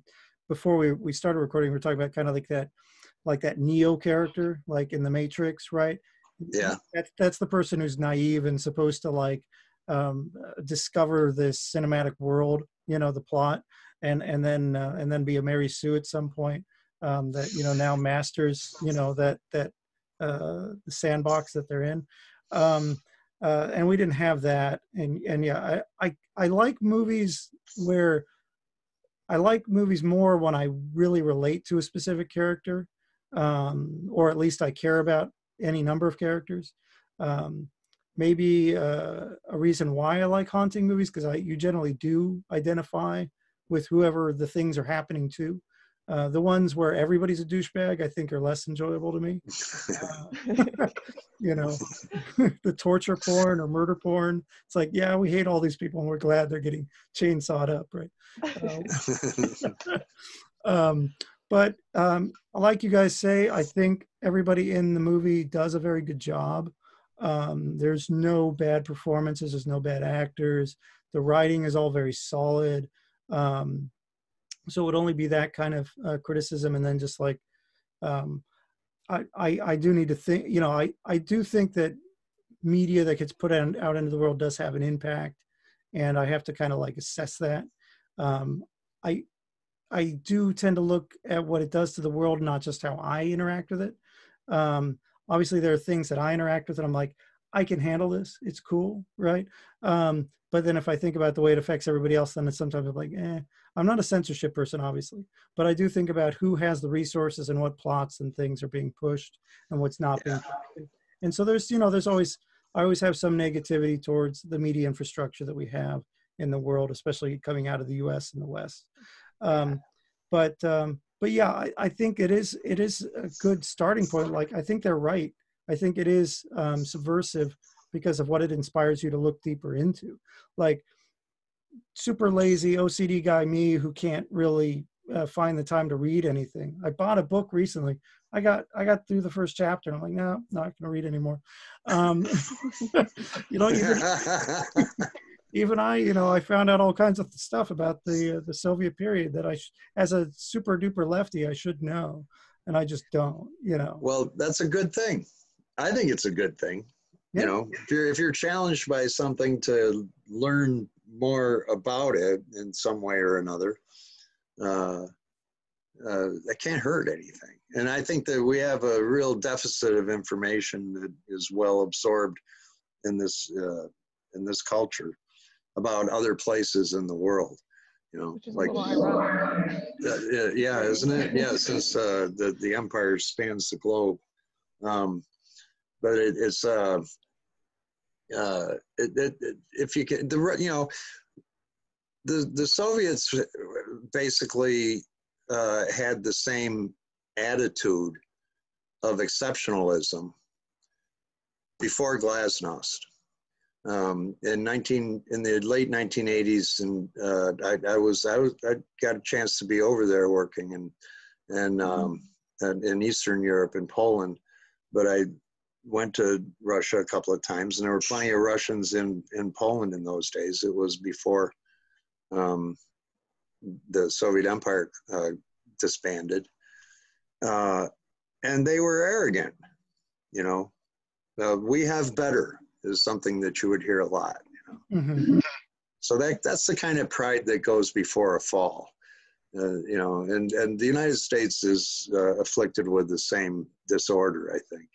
before we, we started recording we were talking about kind of like that like that neo character like in the matrix right Yeah. that's that's the person who's naive and supposed to like um, discover this cinematic world you know the plot and and then uh, and then be a mary sue at some point um, that you know now masters you know that that the sandbox that they're in. Um, uh, and we didn't have that. And and yeah I, I i like movies where i like movies more when i really relate to a specific character um, or at least i care about any number of characters. Um, maybe uh, a reason why i like haunting movies because i you generally do identify with whoever the things are happening to uh, the ones where everybody's a douchebag i think are less enjoyable to me. Uh, <laughs> <laughs> you know <laughs> the torture porn or murder porn. It's like yeah we hate all these people and we're glad they're getting chainsawed up right? Um, but um, like you guys say i think everybody in the movie does a very good job. Um, there's no bad performances there's no bad actors. The writing is all very solid. Um, so it would only be that kind of uh, criticism and then just like um, I, I i do need to think you know i i do think that media that gets put out, out into the world does have an impact and i have to kind of like assess that. Um, i i do tend to look at what it does to the world not just how i interact with it. Um, obviously there are things that i interact with and i'm like i can handle this. It's cool right? Um, but then if i think about the way it affects everybody else then it's sometimes I'm like eh i'm not a censorship person obviously but i do think about who has the resources and what plots and things are being pushed and what's not being pushed. and so there's you know there's always i always have some negativity towards the media infrastructure that we have in the world especially coming out of the us and the west. Um, but um, but yeah I, I think it is it is a good starting point. Like i think they're right i think it is um, subversive because of what it inspires you to look deeper into like super lazy ocd guy me who can't really uh, find the time to read anything. I bought a book recently. I got I got through the first chapter. And I'm like, no, not going to read anymore. Um, <laughs> you know, even, <laughs> even I, you know, I found out all kinds of stuff about the uh, the Soviet period that I, sh- as a super duper lefty, I should know, and I just don't. You know. Well, that's a good thing. I think it's a good thing. Yeah. You know, if you're if you're challenged by something to learn more about it in some way or another, uh, uh, that can't hurt anything. And I think that we have a real deficit of information that is well absorbed in this uh, in this culture about other places in the world. You know, Which is like a uh, yeah, yeah, isn't it? Yeah, since uh, the the empire spans the globe, um, but it, it's uh, uh, it, it, it, if you can, the you know, the the Soviets basically uh, had the same attitude of exceptionalism before Glasnost. Um, in 19 in the late 1980s, and uh, I, I was I was I got a chance to be over there working and and um, and in Eastern Europe and Poland, but I went to Russia a couple of times, and there were plenty of Russians in in Poland in those days. It was before um, the Soviet Empire uh, disbanded, uh, and they were arrogant. You know, uh, we have better is something that you would hear a lot. Mhm. So that that's the kind of pride that goes before a fall. Uh, you know, and and the United States is uh, afflicted with the same disorder. I think.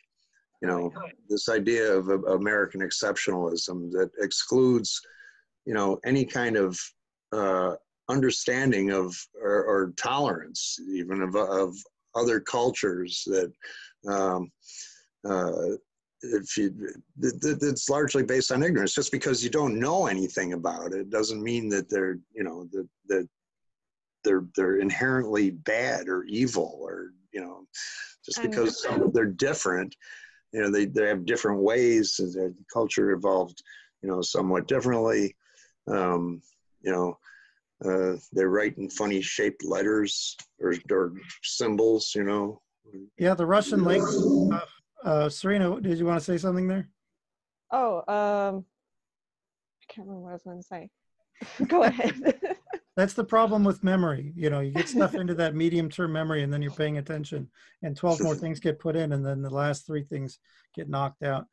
You know, this idea of uh, American exceptionalism that excludes, you know, any kind of uh, understanding of or, or tolerance, even of of other cultures that. Um, uh, if you it's largely based on ignorance just because you don't know anything about it doesn't mean that they're you know that that they're they're inherently bad or evil or you know just because they're different you know they, they have different ways and their culture evolved you know somewhat differently um, you know uh, they write in funny shaped letters or, or symbols you know Yeah, the Russian links. Uh, uh, Serena, did you want to say something there? Oh, um, I can't remember what I was going to say. <laughs> Go ahead. <laughs> That's the problem with memory. You know, you get stuff into that medium term memory and then you're paying attention and 12 more <laughs> things get put in and then the last three things get knocked out.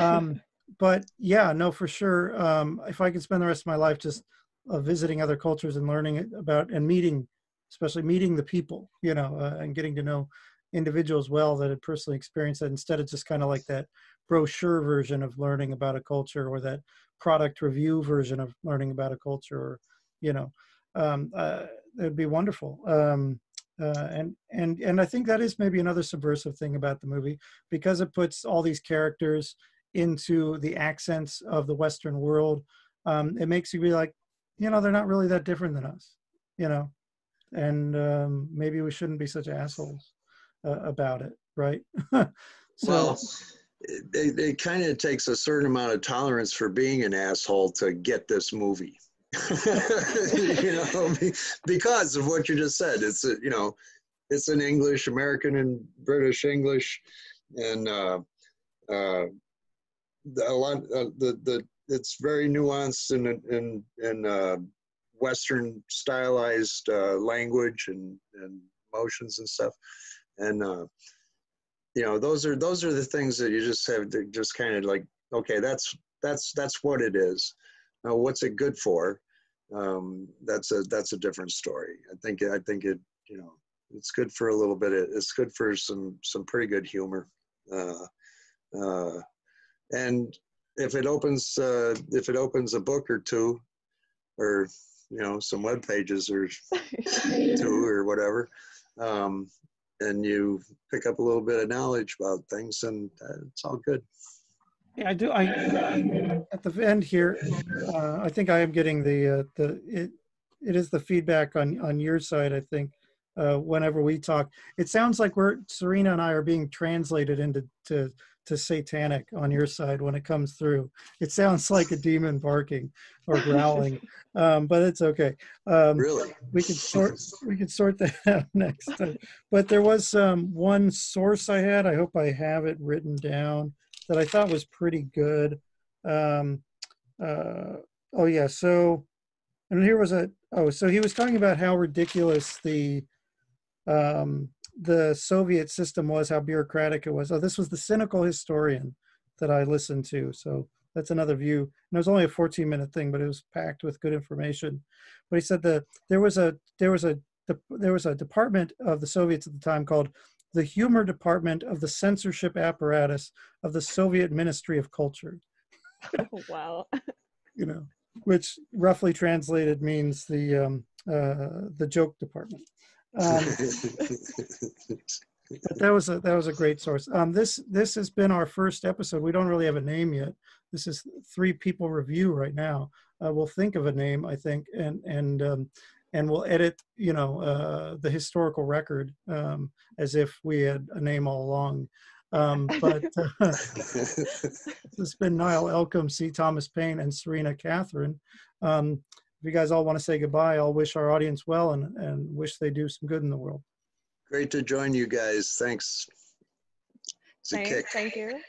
Um, but yeah, no, for sure. Um, if I could spend the rest of my life just uh, visiting other cultures and learning about and meeting, especially meeting the people, you know, uh, and getting to know individuals well that had personally experienced that instead of just kind of like that brochure version of learning about a culture or that product review version of learning about a culture or, you know, um, uh, it would be wonderful. Um, uh, and and and I think that is maybe another subversive thing about the movie because it puts all these characters into the accents of the Western world. Um, it makes you be like, you know, they're not really that different than us, you know, and um, maybe we shouldn't be such assholes uh, about it, right? <laughs> so well, it, it kind of takes a certain amount of tolerance for being an asshole to get this movie. <laughs> you know, because of what you just said. It's you know, it's in English, American and British English, and uh, uh, a lot uh, the the it's very nuanced and in in uh, Western stylized uh, language and and motions and stuff, and uh, you know those are those are the things that you just have to just kind of like okay that's that's that's what it is now what's it good for? Um that's a that's a different story. I think i think it you know it's good for a little bit. Of, it's good for some some pretty good humor. Uh uh and if it opens uh if it opens a book or two or you know some web pages or <laughs> two or whatever um and you pick up a little bit of knowledge about things and uh, it's all good Yeah, I do. I at the end here, uh, I think I am getting the uh, the it. It is the feedback on on your side. I think uh, whenever we talk. It sounds like we're Serena and I are being translated into to to satanic on your side when it comes through. It sounds like a demon barking or growling, <laughs> um, but it's okay. Um, Really? we could sort we could sort that <laughs> out next time. But there was um, one source I had. I hope I have it written down that I thought was pretty good. Um, uh, oh yeah, so and here was a oh so he was talking about how ridiculous the um, the Soviet system was, how bureaucratic it was. Oh, this was the cynical historian that I listened to. So that's another view. And it was only a 14 minute thing, but it was packed with good information. But he said that there was a there was a there was a department of the Soviets at the time called the humor department of the censorship apparatus of the Soviet Ministry of Culture. <laughs> Oh, wow. <laughs> You know, which roughly translated means the um, uh, the joke department. Um, <laughs> but that was a that was a great source. Um, this this has been our first episode. We don't really have a name yet. This is three people review right now. Uh, we'll think of a name, I think, and and um, and we'll edit, you know, uh, the historical record um, as if we had a name all along. Um, but uh, <laughs> this has been Niall Elcombe, C. Thomas Payne, and Serena Catherine. Um, if you guys all want to say goodbye, I'll wish our audience well and, and wish they do some good in the world. Great to join you guys. Thanks. It's a Thanks, kick. thank you.